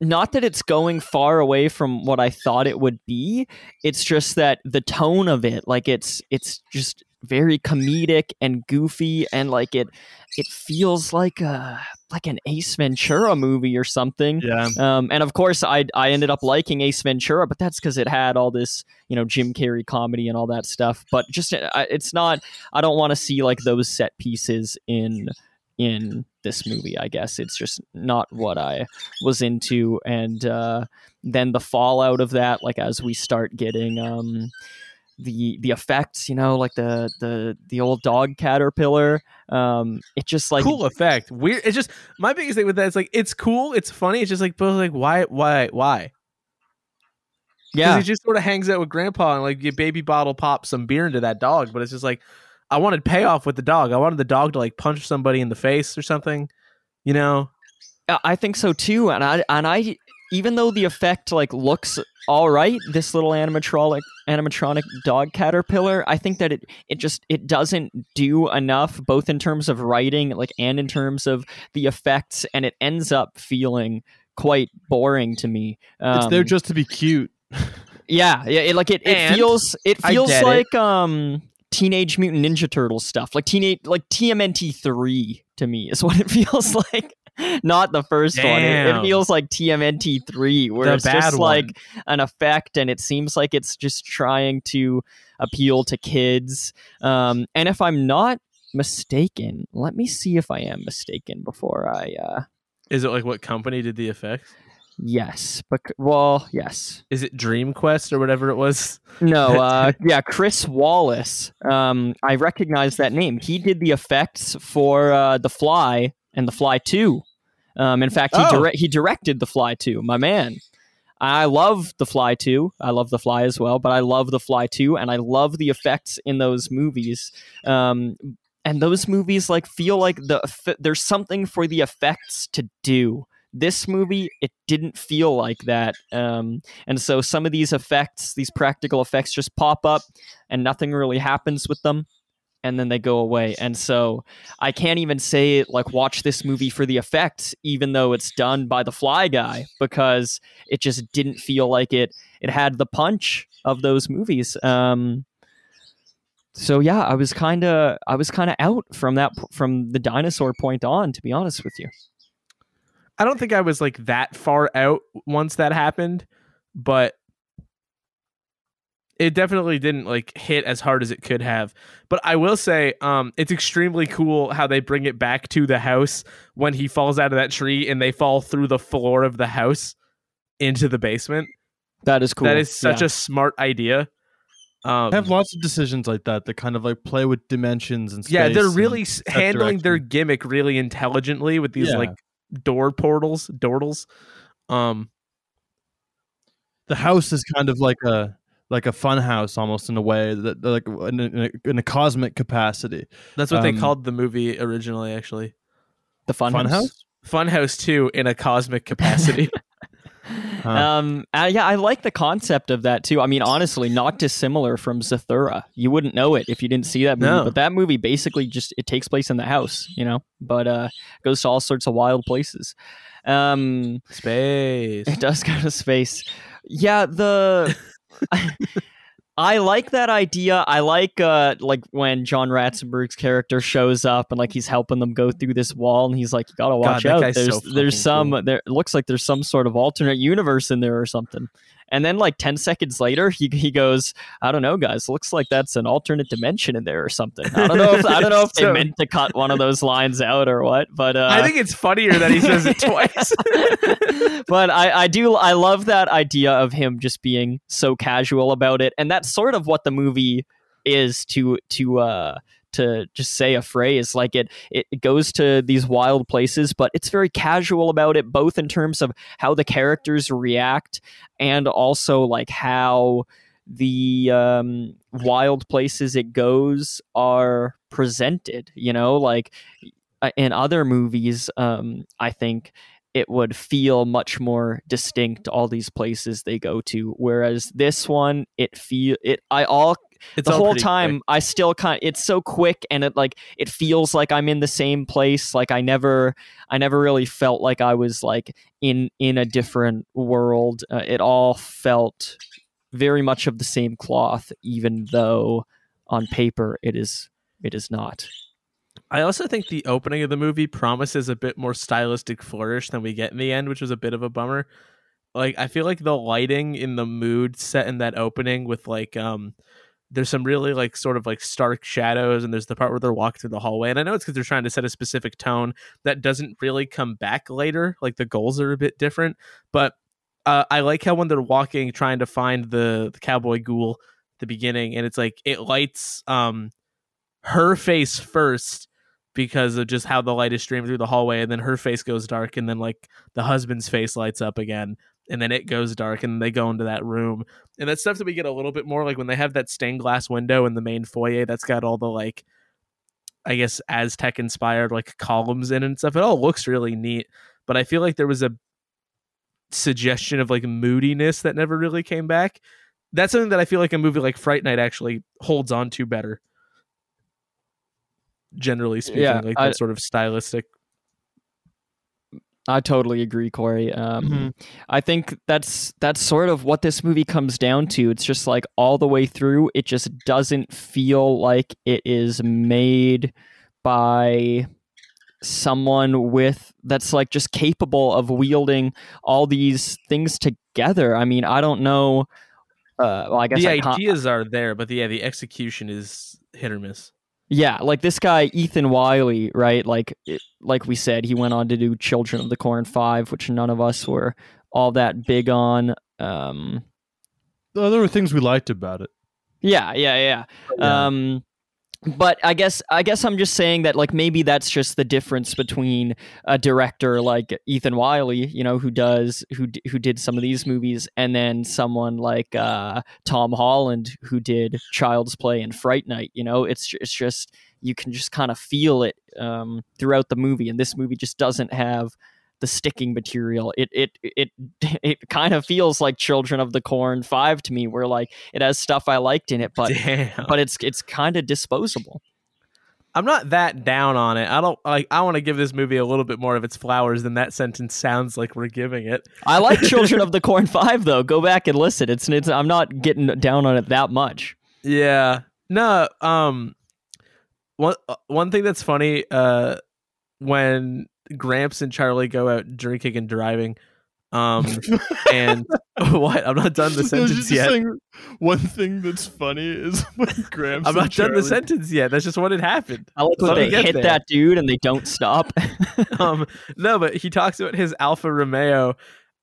not that it's going far away from what I thought it would be. It's just that the tone of it, like it's it's just very comedic and goofy, and like it it feels like a like an Ace Ventura movie or something. Yeah. Um, and of course, I I ended up liking Ace Ventura, but that's because it had all this, you know, Jim Carrey comedy and all that stuff. But just it's not. I don't want to see like those set pieces in in this movie. I guess it's just not what I was into. And uh, then the fallout of that, like as we start getting. Um, the the effects you know like the the the old dog caterpillar um it just like cool effect. Weird. It's just my biggest thing with that is like it's cool, it's funny. It's just like, but like, why, why, why? Yeah he just sort of hangs out with grandpa and like your baby bottle pops some beer into that dog. But it's just like, I wanted payoff with the dog. I wanted the dog to like punch somebody in the face or something. You know? I- I think so too, and I and I even though the effect like looks all right, this little animatronic animatronic dog caterpillar, I think that it it just it doesn't do enough both in terms of writing like and in terms of the effects, and it ends up feeling quite boring to me. it's there Um, just to be cute. yeah, yeah, it, like it, it feels it feels get it. like um Teenage Mutant Ninja Turtle stuff, like teenage like TMNT three to me is [LAUGHS] what it feels like. [LAUGHS] Not the first one. It, it feels like TMNT three, where The it's just one. like an effect, and it seems like it's just trying to appeal to kids. Um, and if I'm not mistaken, let me see if I am mistaken before I. Uh, Is it like what company did the effects? yes, but well, yes. Is it Dream Quest or whatever it was? No, [LAUGHS] uh, yeah, Chris Walas. Um, I recognize that name. He did the effects for uh, The Fly and The Fly Two. Um, in fact, he Oh. dire- he directed The Fly Two. My man. I love The Fly Two. I love The Fly as well, but I love The Fly Two, and I love the effects in those movies. Um, and those movies like feel like the there's something for the effects to do. This movie, it didn't feel like that. Um, and so some of these effects, these practical effects, just pop up and nothing really happens with them. And then they go away. And so I can't even say, like, watch this movie for the effects, even though it's done by the Fly Guy, because it just didn't feel like it. It had the punch of those movies. Um, so yeah, I was kind of, I was kind of out from that, from the dinosaur point on, to be honest with you. I don't think I was like that far out once that happened, but it definitely didn't like hit as hard as it could have. But I will say, um, it's extremely cool how they bring it back to the house when he falls out of that tree and they fall through the floor of the house into the basement. That is cool. That is such Yeah. a smart idea. Um, I have lots of decisions like that that kind of like play with dimensions and space. yeah, they're really s handling their gimmick really intelligently with these Yeah. like door portals, dordles. Um, the house is kind of like a like a fun house almost in a way that that, like in a, in a cosmic capacity. that's what they Um, called the movie originally, actually. the fun, house? Fun house? Funhouse 2 in a cosmic capacity. [LAUGHS] Huh. Um, uh, yeah, I like the concept of that too. I mean, honestly, not dissimilar from Zathura. You wouldn't know it if you didn't see that movie. No. But that movie basically just it takes place in the house, you know, but uh, goes to all sorts of wild places. Um, Space. [LAUGHS] it does go to space. Yeah, the I like that idea. I like uh like when John Ratzenberg's character shows up and like he's helping them go through this wall and he's like, You gotta watch that out. There's so there's some cool. there looks like there's some sort of alternate universe in there or something. And then like ten seconds later he he goes, I don't know, guys, looks like that's an alternate dimension in there or something. I don't know if I don't know if they [LAUGHS] So- meant to cut one of those lines out or what, but uh I think it's funnier that he says it twice. [LAUGHS] but I, I do I love that idea of him just being so casual about it, and that's sort of what the movie is to to uh to just say a phrase like it, it goes to these wild places but it's very casual about it both in terms of how the characters react and also like how the um wild places it goes are presented you know? Like uh, in other movies um i think it would feel much more distinct all these places they go to whereas this one it feel it i all It's the whole time quick. i still kind of, it's so quick and it like it feels like i'm in the same place like i never i never really felt like i was like in in a different world uh, it all felt very much of the same cloth even though on paper it is it is not I also think the opening of the movie promises a bit more stylistic flourish than we get in the end, which was a bit of a bummer. Like I feel like the lighting in the mood set in that opening with like um there's some really like sort of like stark shadows and there's the part where they're walking through the hallway and I know it's because they're trying to set a specific tone that doesn't really come back later. Like the goals are a bit different. But uh, I like how when they're walking trying to find the, the cowboy ghoul at the beginning and it's like it lights um her face first because of just how the light is streaming through the hallway and then her face goes dark and then like the husband's face lights up again and then it goes dark and they go into that room. And that's stuff that we get a little bit more like when they have that stained glass window in the main foyer that's got all the like i guess aztec inspired like columns in and stuff. It all looks really neat but i feel like there was a suggestion of like moodiness that never really came back. That's something that i feel like a movie like fright night actually holds on to better generally speaking Yeah, like I- that sort of stylistic I totally agree, Corey. Um, Mhm. I think that's that's sort of what this movie comes down to. It's just like all the way through, it just doesn't feel like it is made by someone with that's like just capable of wielding all these things together. I mean, I don't know. Uh, well, I guess the I ideas are there but the, yeah the execution is hit or miss Yeah, like this guy Ethan Wiley, right? Like like we said, he went on to do Children of the Corn 5, which none of us were all that big on. Um There were things we liked about it. yeah, yeah, yeah. Yeah. Um but I guess I guess I'm just saying that like maybe that's just the difference between a director like Ethan Wiley, you know, who does who who did some of these movies, and then someone like uh, Tom Holland who did Child's Play and Fright Night. You know, it's it's just you can just kind of feel it um, throughout the movie, and this movie just doesn't have the sticking material. It it it [LAUGHS] it kind of feels like Children of the Corn Five to me, where like it has stuff I liked in it, but Damn. but it's it's kind of disposable. I'm not that down on it. I don't like. I want to give this movie a little bit more of its flowers than that sentence sounds like we're giving it. I like [LAUGHS] Children of the Corn Five though. Go back and listen. It's it's I'm not getting down on it that much. Yeah. No. Um. One uh, one thing that's funny. Uh, when Gramps and Charlie go out drinking and driving, um, [LAUGHS] and [LAUGHS] what? I'm not done the sentence yet. saying, one thing that's funny is [LAUGHS] when Gramps. I'm and not done the sentence yet. That's just what had happened. I like when they hit there. that dude and they don't stop. um no but he talks about his alfa romeo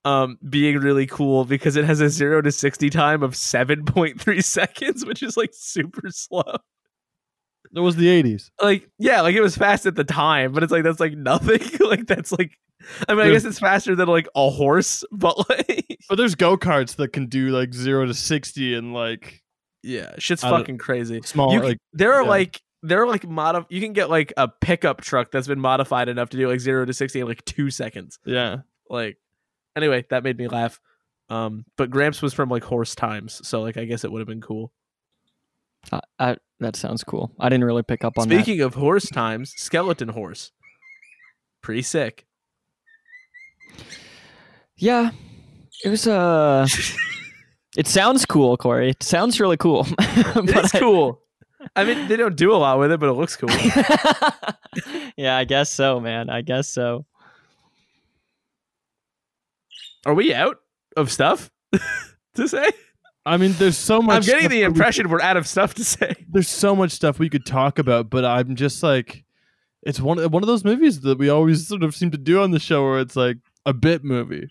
um being really cool because it has a 0 to 60 time of 7.3 seconds which is like super slow It was the '80s. like yeah like it was fast at the time but it's like that's like nothing [LAUGHS] like that's like i mean i guess it's faster than like a horse [LAUGHS] but like But there's go karts that can do like zero to sixty in like yeah shit's fucking crazy small. you can- like there are yeah. like there are like mod you can get like a pickup truck that's been modified enough to do like 0 to 60 in like 2 seconds yeah. like anyway that made me laugh um but gramps was from like horse times so like i guess it would have been cool I, I, that sounds cool. I didn't really pick up on that. speaking of horse times skeleton horse pretty sick. Yeah, it was uh [LAUGHS] It sounds cool, Corey. It sounds really cool. [LAUGHS] It's cool. I mean, they don't do a lot with it, but it looks cool. [LAUGHS] yeah, I guess so, man. I guess so. Are we out of stuff to say? I mean, there's so much. I'm getting the that we impression we're out of stuff to say. [LAUGHS] there's so much stuff we could talk about, but I'm just like, it's one one of those movies that we always sort of seem to do on the show, where it's like a bit movie.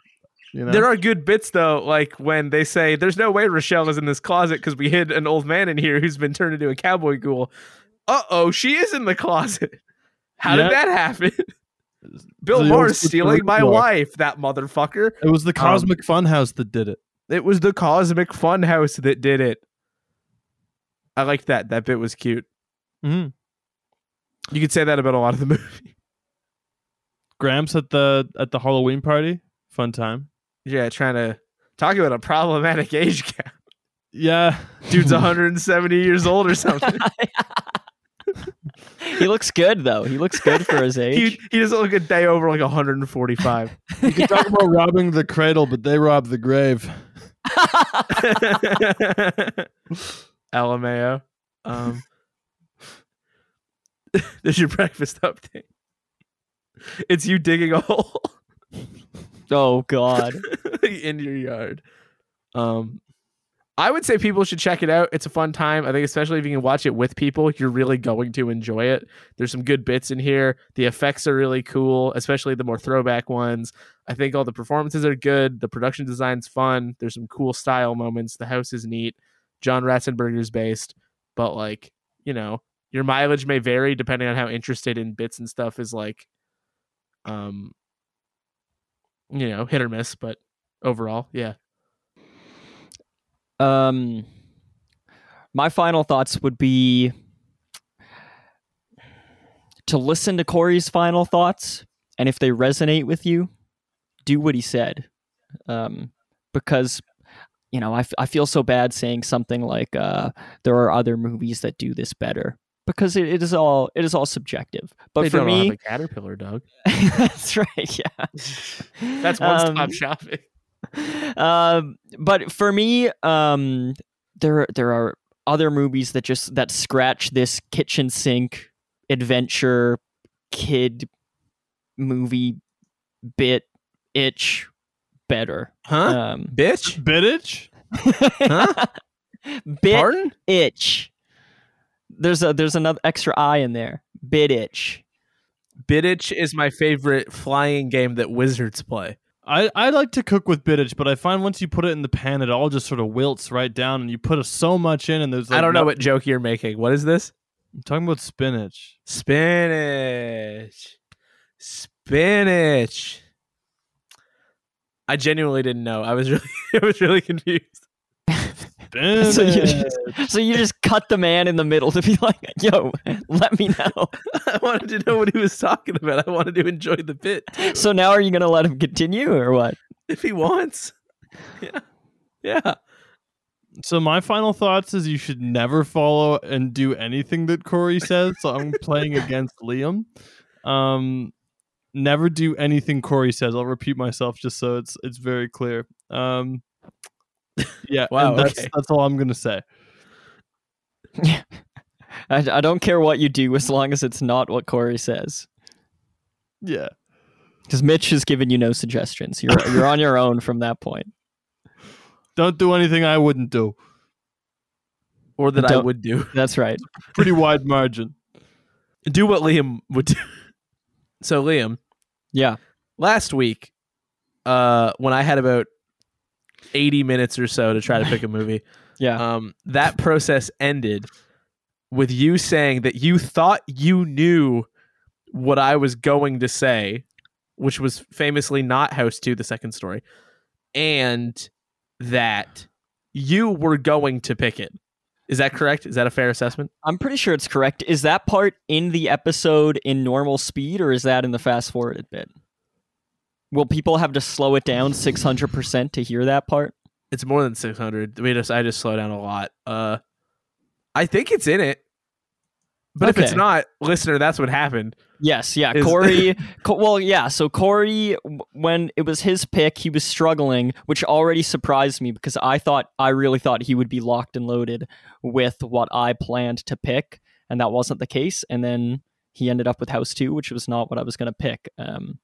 You know, There are good bits though, like when they say, "There's no way Rochelle is in this closet because we hid an old man in here who's been turned into a cowboy ghoul." Uh oh, she is in the closet. How Yeah. did that happen? [LAUGHS] Bill Maher stealing my wife, that motherfucker. it was the Cosmic Funhouse that did it. It was the Cosmic Funhouse that did it. I liked that. That bit was cute. Mm-hmm. You could say that about a lot of the [LAUGHS] movie. Gramps at the at the Halloween party, fun time. Yeah, trying to talk about a problematic [LAUGHS] age gap. Yeah, Dude's [LAUGHS] 170 years old or something. he looks good though. He looks good for his age. he doesn't look a day over like 145. you can talk about robbing the cradle, but they robbed the grave. [LAUGHS] LMAO. Um, [LAUGHS] there's your breakfast update. It's you digging a hole oh God. [LAUGHS] in your yard. Um, I would say people should check it out. It's a fun time. I think, especially if you can watch it with people, you're really going to enjoy it. There's some good bits in here. The effects are really cool, especially the more throwback ones. I think all the performances are good. The production design's fun. There's some cool style moments. The house is neat. John Ratzenberger's based, but like, you know, your mileage may vary depending on how interested in bits and stuff is like um you know, hit or miss, but overall, yeah. Um, my final thoughts would be to listen to Corey's final thoughts, and if they resonate with you, do what he said. Um, because you know, I, f- I feel so bad saying something like uh, there are other movies that do this better because it, it is all it is all subjective. But They for don't all have me, caterpillar, Doug. [LAUGHS] that's right. Yeah, [LAUGHS] That's one stop Um, shopping. [LAUGHS] um, but for me, um, there there are other movies that just that scratch this kitchen sink adventure kid movie bit itch better. Huh? Um, Bitch? Bittich? Huh? [LAUGHS] bit Pardon? itch. There's a there's another extra I in there. Bit itch. Bit itch is my favorite flying game that wizards play. I, I like to cook with bittich, but I find once you put it in the pan, it all just sort of wilts right down, and you put so much in, and there's like I don't know no- what joke you're making. What is this? I'm talking about spinach. Spinach. Spinach. I genuinely didn't know. I was [LAUGHS] really I was really confused. Spinach. So you just, so you just cut the man in the middle to be like, "Yo, let me know." [LAUGHS] I wanted to know what he was talking about. I wanted to enjoy the bit too, So now are you gonna let him continue or what? if he wants. [LAUGHS] Yeah. Yeah. So my final thoughts is you should never follow and do anything that Corey says. So I'm playing against Liam. Um, never do anything Corey says. I'll repeat myself just so it's it's very clear. Um, yeah, Wow, that's okay. that's all I'm gonna say. [LAUGHS] I, I don't care what you do as long as it's not what Corey says. Yeah, Because Mitch has given you no suggestions. You're [LAUGHS] you're on your own from that point. don't do anything I wouldn't do. Or that I would do. [LAUGHS] That's right. Pretty wide margin. Do what Liam would do. So Liam, Yeah. last week, uh, when I had about 80 minutes or so to try to pick a movie, [LAUGHS] Yeah. um, that process ended with you saying that you thought you knew what I was going to say, which was famously not House 2, the second story, and that you were going to pick it. Is that correct? Is that a fair assessment? I'm pretty sure it's correct. Is that part in the episode in normal speed or is that in the fast forwarded bit? Will people have to slow it down 600% to hear that part? It's more than 600. We just I just slow down a lot. Uh I think it's in it. But if it's not, listener, that's what happened. Yes, yeah. Is- Corey, [LAUGHS] Co- well, yeah. So Corey, when it was his pick, he was struggling, which already surprised me because I thought, I really thought he would be locked and loaded with what I planned to pick, and that wasn't the case. And then he ended up with House 2, which was not what I was going to pick. Um,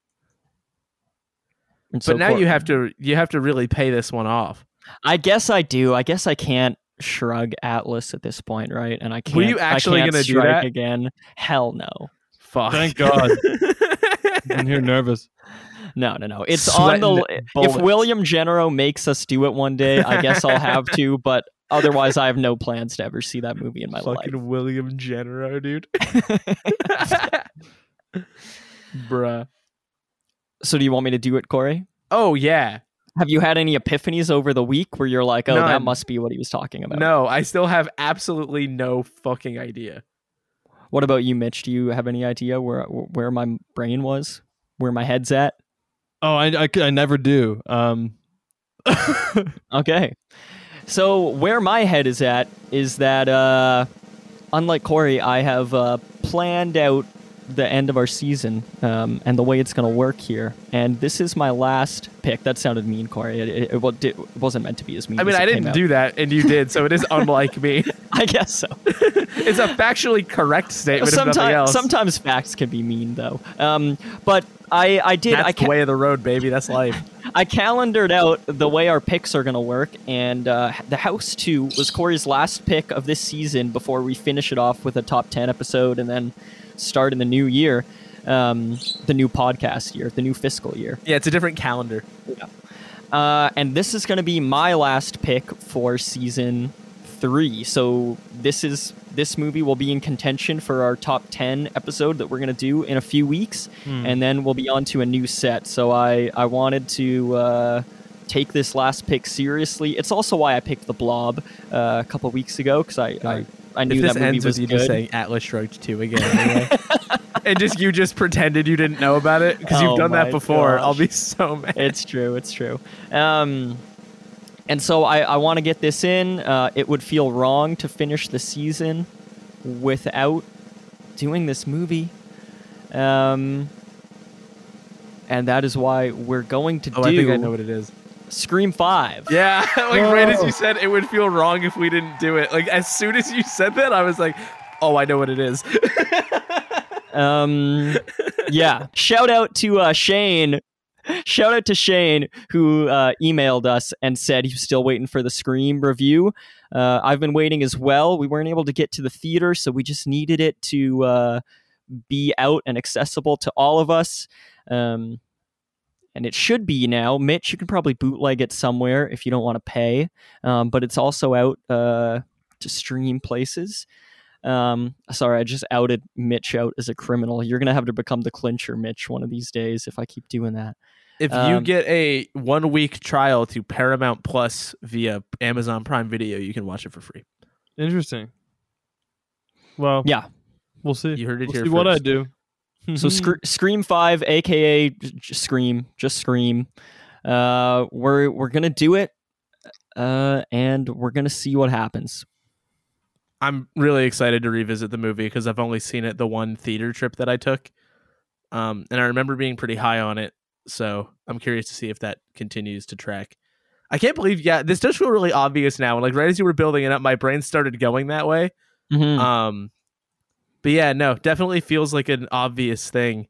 and so but now Cor- you have to you have to really pay this one off. I guess I do. I guess I can't shrug Atlas at this point, right? And I can't. Were you actually I can't gonna do that? again? Hell no. Fuck. Thank God. [LAUGHS] I'm here nervous. No, no, no. It's on the. Sweating If. William Genero makes us do it one day, I guess I'll have to. [LAUGHS] But otherwise, I have no plans to ever see that movie in my life. Fucking William Genero, dude. [LAUGHS] Bruh. Life. So, do you want me to do it, Corey? Oh yeah. Have you had any epiphanies over the week where you're like, "Oh, that must be what he was talking about"? No, I still have absolutely no fucking idea. What about you, Mitch? Do you have any idea where where my brain was, where my head's at? Oh, I, I, I never do. Um, [LAUGHS] Okay. So where my head is at is that uh unlike Corey, I have uh planned out the end of our season um, and the way it's going to work here. And this is my last pick. That sounded mean, Corey. It, it, it, it wasn't meant to be as mean. I mean, I didn't do that, and you did, so it is unlike me. [LAUGHS] [LAUGHS] I guess so. It's a factually correct statement, sometimes, sometimes facts can be mean, though. Um, but I, I did. That's I the ca- way of the road, baby. That's life. [LAUGHS] I calendared out the way our picks are going to work, and uh, the House 2 was Corey's last pick of this season before we finish it off with a top 10 episode and then start in the new year, um, the new podcast year, the new fiscal year. Yeah, it's a different calendar. Uh, and this is going to be my last pick for season three. So this is this movie will be in contention for our top 10 episode that we're going to do in a few weeks and then we'll be on to a new set so i i wanted to uh take this last pick seriously it's also why i picked the blob uh, a couple weeks ago because I, I i knew if this that movie ends was with you good. just saying Atlas Shrugged 2 again, anyway, [LAUGHS] and just you just pretended you didn't know about it? Because Oh you've done that before, gosh. I'll be so mad. it's true it's true. Um and so i i want to get this in. Uh it would feel wrong to finish the season without doing this movie. Um and that is why we're going to oh, do I think I know what it is. Scream 5. Yeah, [LAUGHS] like right as you said, it would feel wrong if we didn't do it. Like as soon as you said that, I was like, "Oh, I know what it is." [LAUGHS] Um, yeah. Shout out to uh, Shane. Shout out to Shane who uh, emailed us and said he's still waiting for the Scream review. Uh, I've been waiting as well. We weren't able to get to the theater, so we just needed it to uh, be out and accessible to all of us. Um, and it should be now. Mitch, you can probably bootleg it somewhere if you don't want to pay, um, but it's also out uh, to stream places. Um, sorry, I just outed Mitch out as a criminal. You're gonna have to become the clincher, Mitch, one of these days if I keep doing that. if you Um, get a one week trial to Paramount Plus via Amazon Prime Video, you can watch it for free. interesting. Well, Yeah. we'll see. You heard it we'll here see what I do. So Scr- Scream Five, aka Scream, just Scream. Uh, we're we're gonna do it, uh, and we're gonna see what happens. I'm really excited to revisit the movie because I've only seen it the one theater trip that I took, um, and I remember being pretty high on it. So I'm curious to see if that continues to track. I can't believe, yeah, this does feel really obvious now. Like right as you were building it up, my brain started going that way. Mhm. Um, but yeah, no, definitely feels like an obvious thing.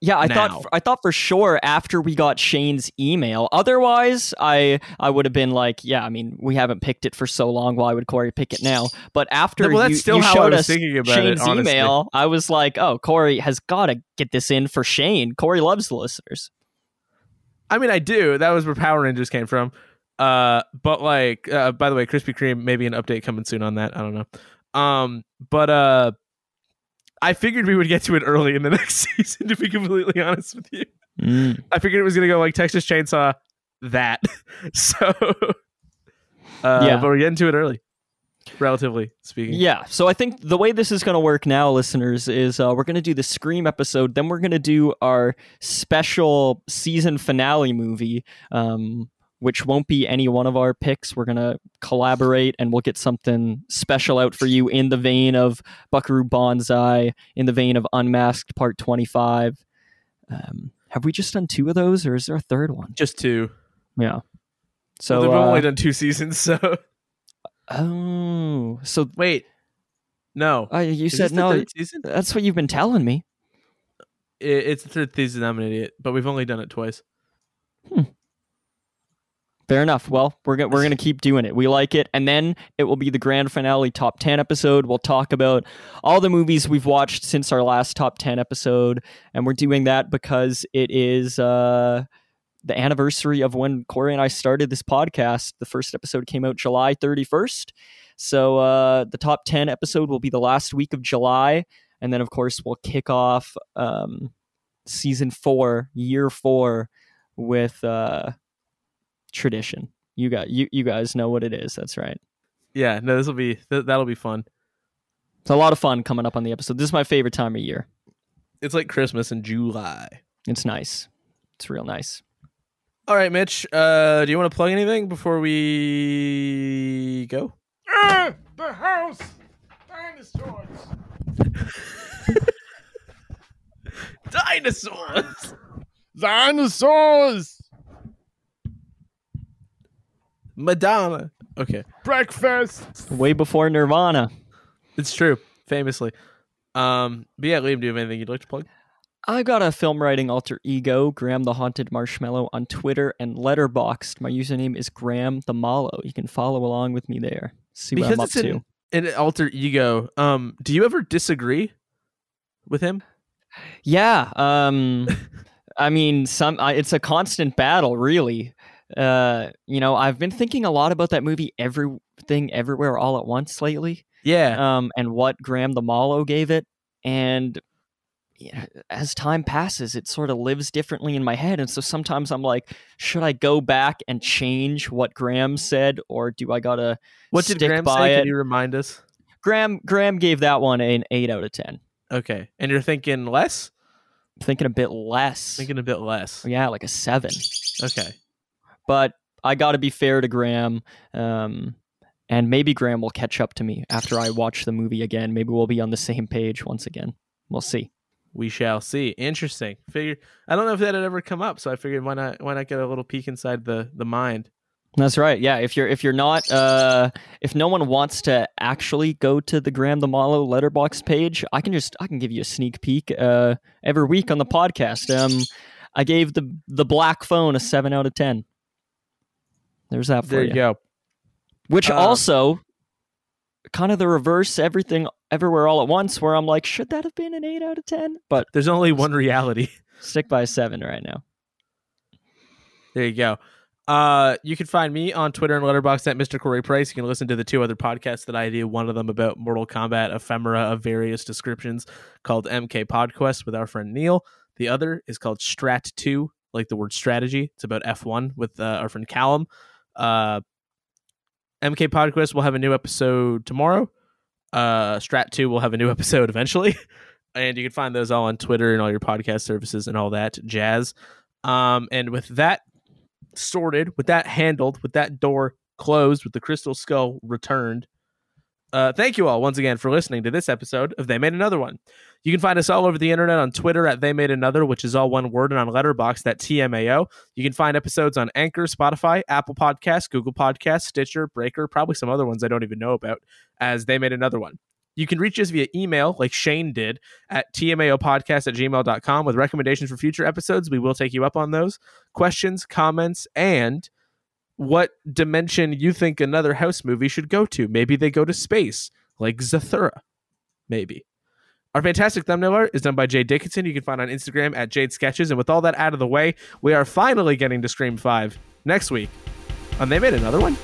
Yeah, I now. thought I thought for sure after we got Shane's email. Otherwise, I I would have been like, yeah, I mean, we haven't picked it for so long. Why would Corey pick it now? But after well, that's you, still you how I showed was us thinking about Shane's it. Email, I was like, oh, Corey has got to get this in for Shane. Corey loves the listeners. I mean, I do. That was where Power Rangers came from. Uh, but like, uh, by the way, Krispy Kreme, maybe an update coming soon on that. I don't know. Um, but uh, I figured we would get to it early in the [LAUGHS] next season. To be completely honest with you, I figured it was gonna go like Texas Chainsaw, that. [LAUGHS] so, uh, Yeah. but we're getting to it early, relatively speaking. Yeah. So I think the way this is going to work now, listeners, is uh, we're going to do the Scream episode. Then we're going to do our special season finale movie, um, which won't be any one of our picks. We're gonna collaborate, and we'll get something special out for you in the vein of Buckaroo Banzai, in the vein of Unmasked Part Twenty Five. Um, have we just done two of those, or is there a third one? Just two. Yeah. So So they've uh, only done two seasons. So [LAUGHS] oh, so wait, no. uh, you Is said no. That's what you've been telling me. It, it's the third season. I'm an idiot, but we've only done it twice. Fair enough. Well, we're gonna we're gonna keep doing it. We like it, and then it will be the grand finale top ten episode. We'll talk about all the movies we've watched since our last top ten episode, and we're doing that because it is uh, the anniversary of when Corey and I started this podcast. The first episode came out July thirty first, so uh, the top ten episode will be the last week of July, and then of course we'll kick off um, season four, year four, with. Uh, tradition. You got you you guys know what it is. That's right. Yeah, no, this will be th- that'll be fun. It's a lot of fun coming up on the episode. This is my favorite time of year. It's like Christmas in July. It's nice. It's real nice. All right, Mitch. Uh, do you want to plug anything before we go? Ah, the house, dinosaurs. [LAUGHS] Dinosaurs. Dinosaurs. Madonna. Okay, Breakfast. Way before Nirvana. it's true. Famously. Um, but yeah, Liam, do you have anything you'd like to plug? I've got a film writing alter ego, Graham the Haunted Marshmallow, on Twitter and Letterboxd. My username is Graham the Mallow. You can follow along with me there. See what Because I'm up it's an- to. An alter ego. Um, do you ever disagree with him? Yeah. Um, [LAUGHS] I mean, some I, it's a constant battle, really. Uh, you know, I've been thinking a lot about that movie, Everything Everywhere All at Once, lately. Yeah. um, and what Graham the Mallow gave it. And yeah, as time passes, it sort of lives differently in my head. And so sometimes I'm like, should I go back and change what Graham said, or do I gotta what did Graham say? it? Can you remind us? Graham Graham gave that one an eight out of ten. Okay, and you're thinking less? Thinking a bit less. Thinking a bit less. yeah, like a seven. Okay. But I got to be fair to Graham. Um, and maybe Graham will catch up to me after I watch the movie again. Maybe we'll be on the same page once again. We'll see. We shall see. Interesting. Figure. I don't know if that had ever come up, so I figured why not? Why not get a little peek inside the the mind? That's right. Yeah, if you're if you're not uh if no one wants to actually go to the Graham the Mallow Letterboxd page, I can just I can give you a sneak peek uh every week on the podcast. Um I gave the the black phone a 7 out of 10. There's that for There you. you go. Which Uh, also kind of the reverse everything everywhere all at once where I'm like should that have been an 8 out of 10? But There's only one reality. [LAUGHS] stick by 7 right now. There you go. Uh, you can find me on Twitter and Letterboxd at Mr. Corey Price. You can listen to the two other podcasts that I do. One of them about Mortal Kombat ephemera of various descriptions called MK Podquest with our friend Neil. The other is called Strat 2, like the word strategy. It's about F1 with uh, our friend Callum. Uh, MK Podquest will have a new episode tomorrow. Uh, Strat 2 will have a new [LAUGHS] episode eventually. and you can find those all on Twitter and all your podcast services and all that jazz. Um, and with that sorted, with that handled, with that door closed, with the crystal skull returned. Uh, thank you all once again for listening to this episode of They Made Another One. You can find us all over the internet on Twitter at They Made Another, which is all one word, and on Letterboxd that TMAO. You can find episodes on Anchor, Spotify, Apple Podcasts, Google Podcasts, Stitcher, Breaker, probably some other ones I don't even know about, as They Made Another One. You can reach us via email, like Shane did, at tmaopodcast at gmail.com with recommendations for future episodes. We will take you up on those. Questions, comments, and what dimension you think another house movie should go to. Maybe they go to space, like Zathura. Maybe. Our fantastic thumbnail art is done by Jade Dickinson. You can find on Instagram at Jade Sketches. And with all that out of the way, we are finally getting to Scream 5 next week. And they made another one?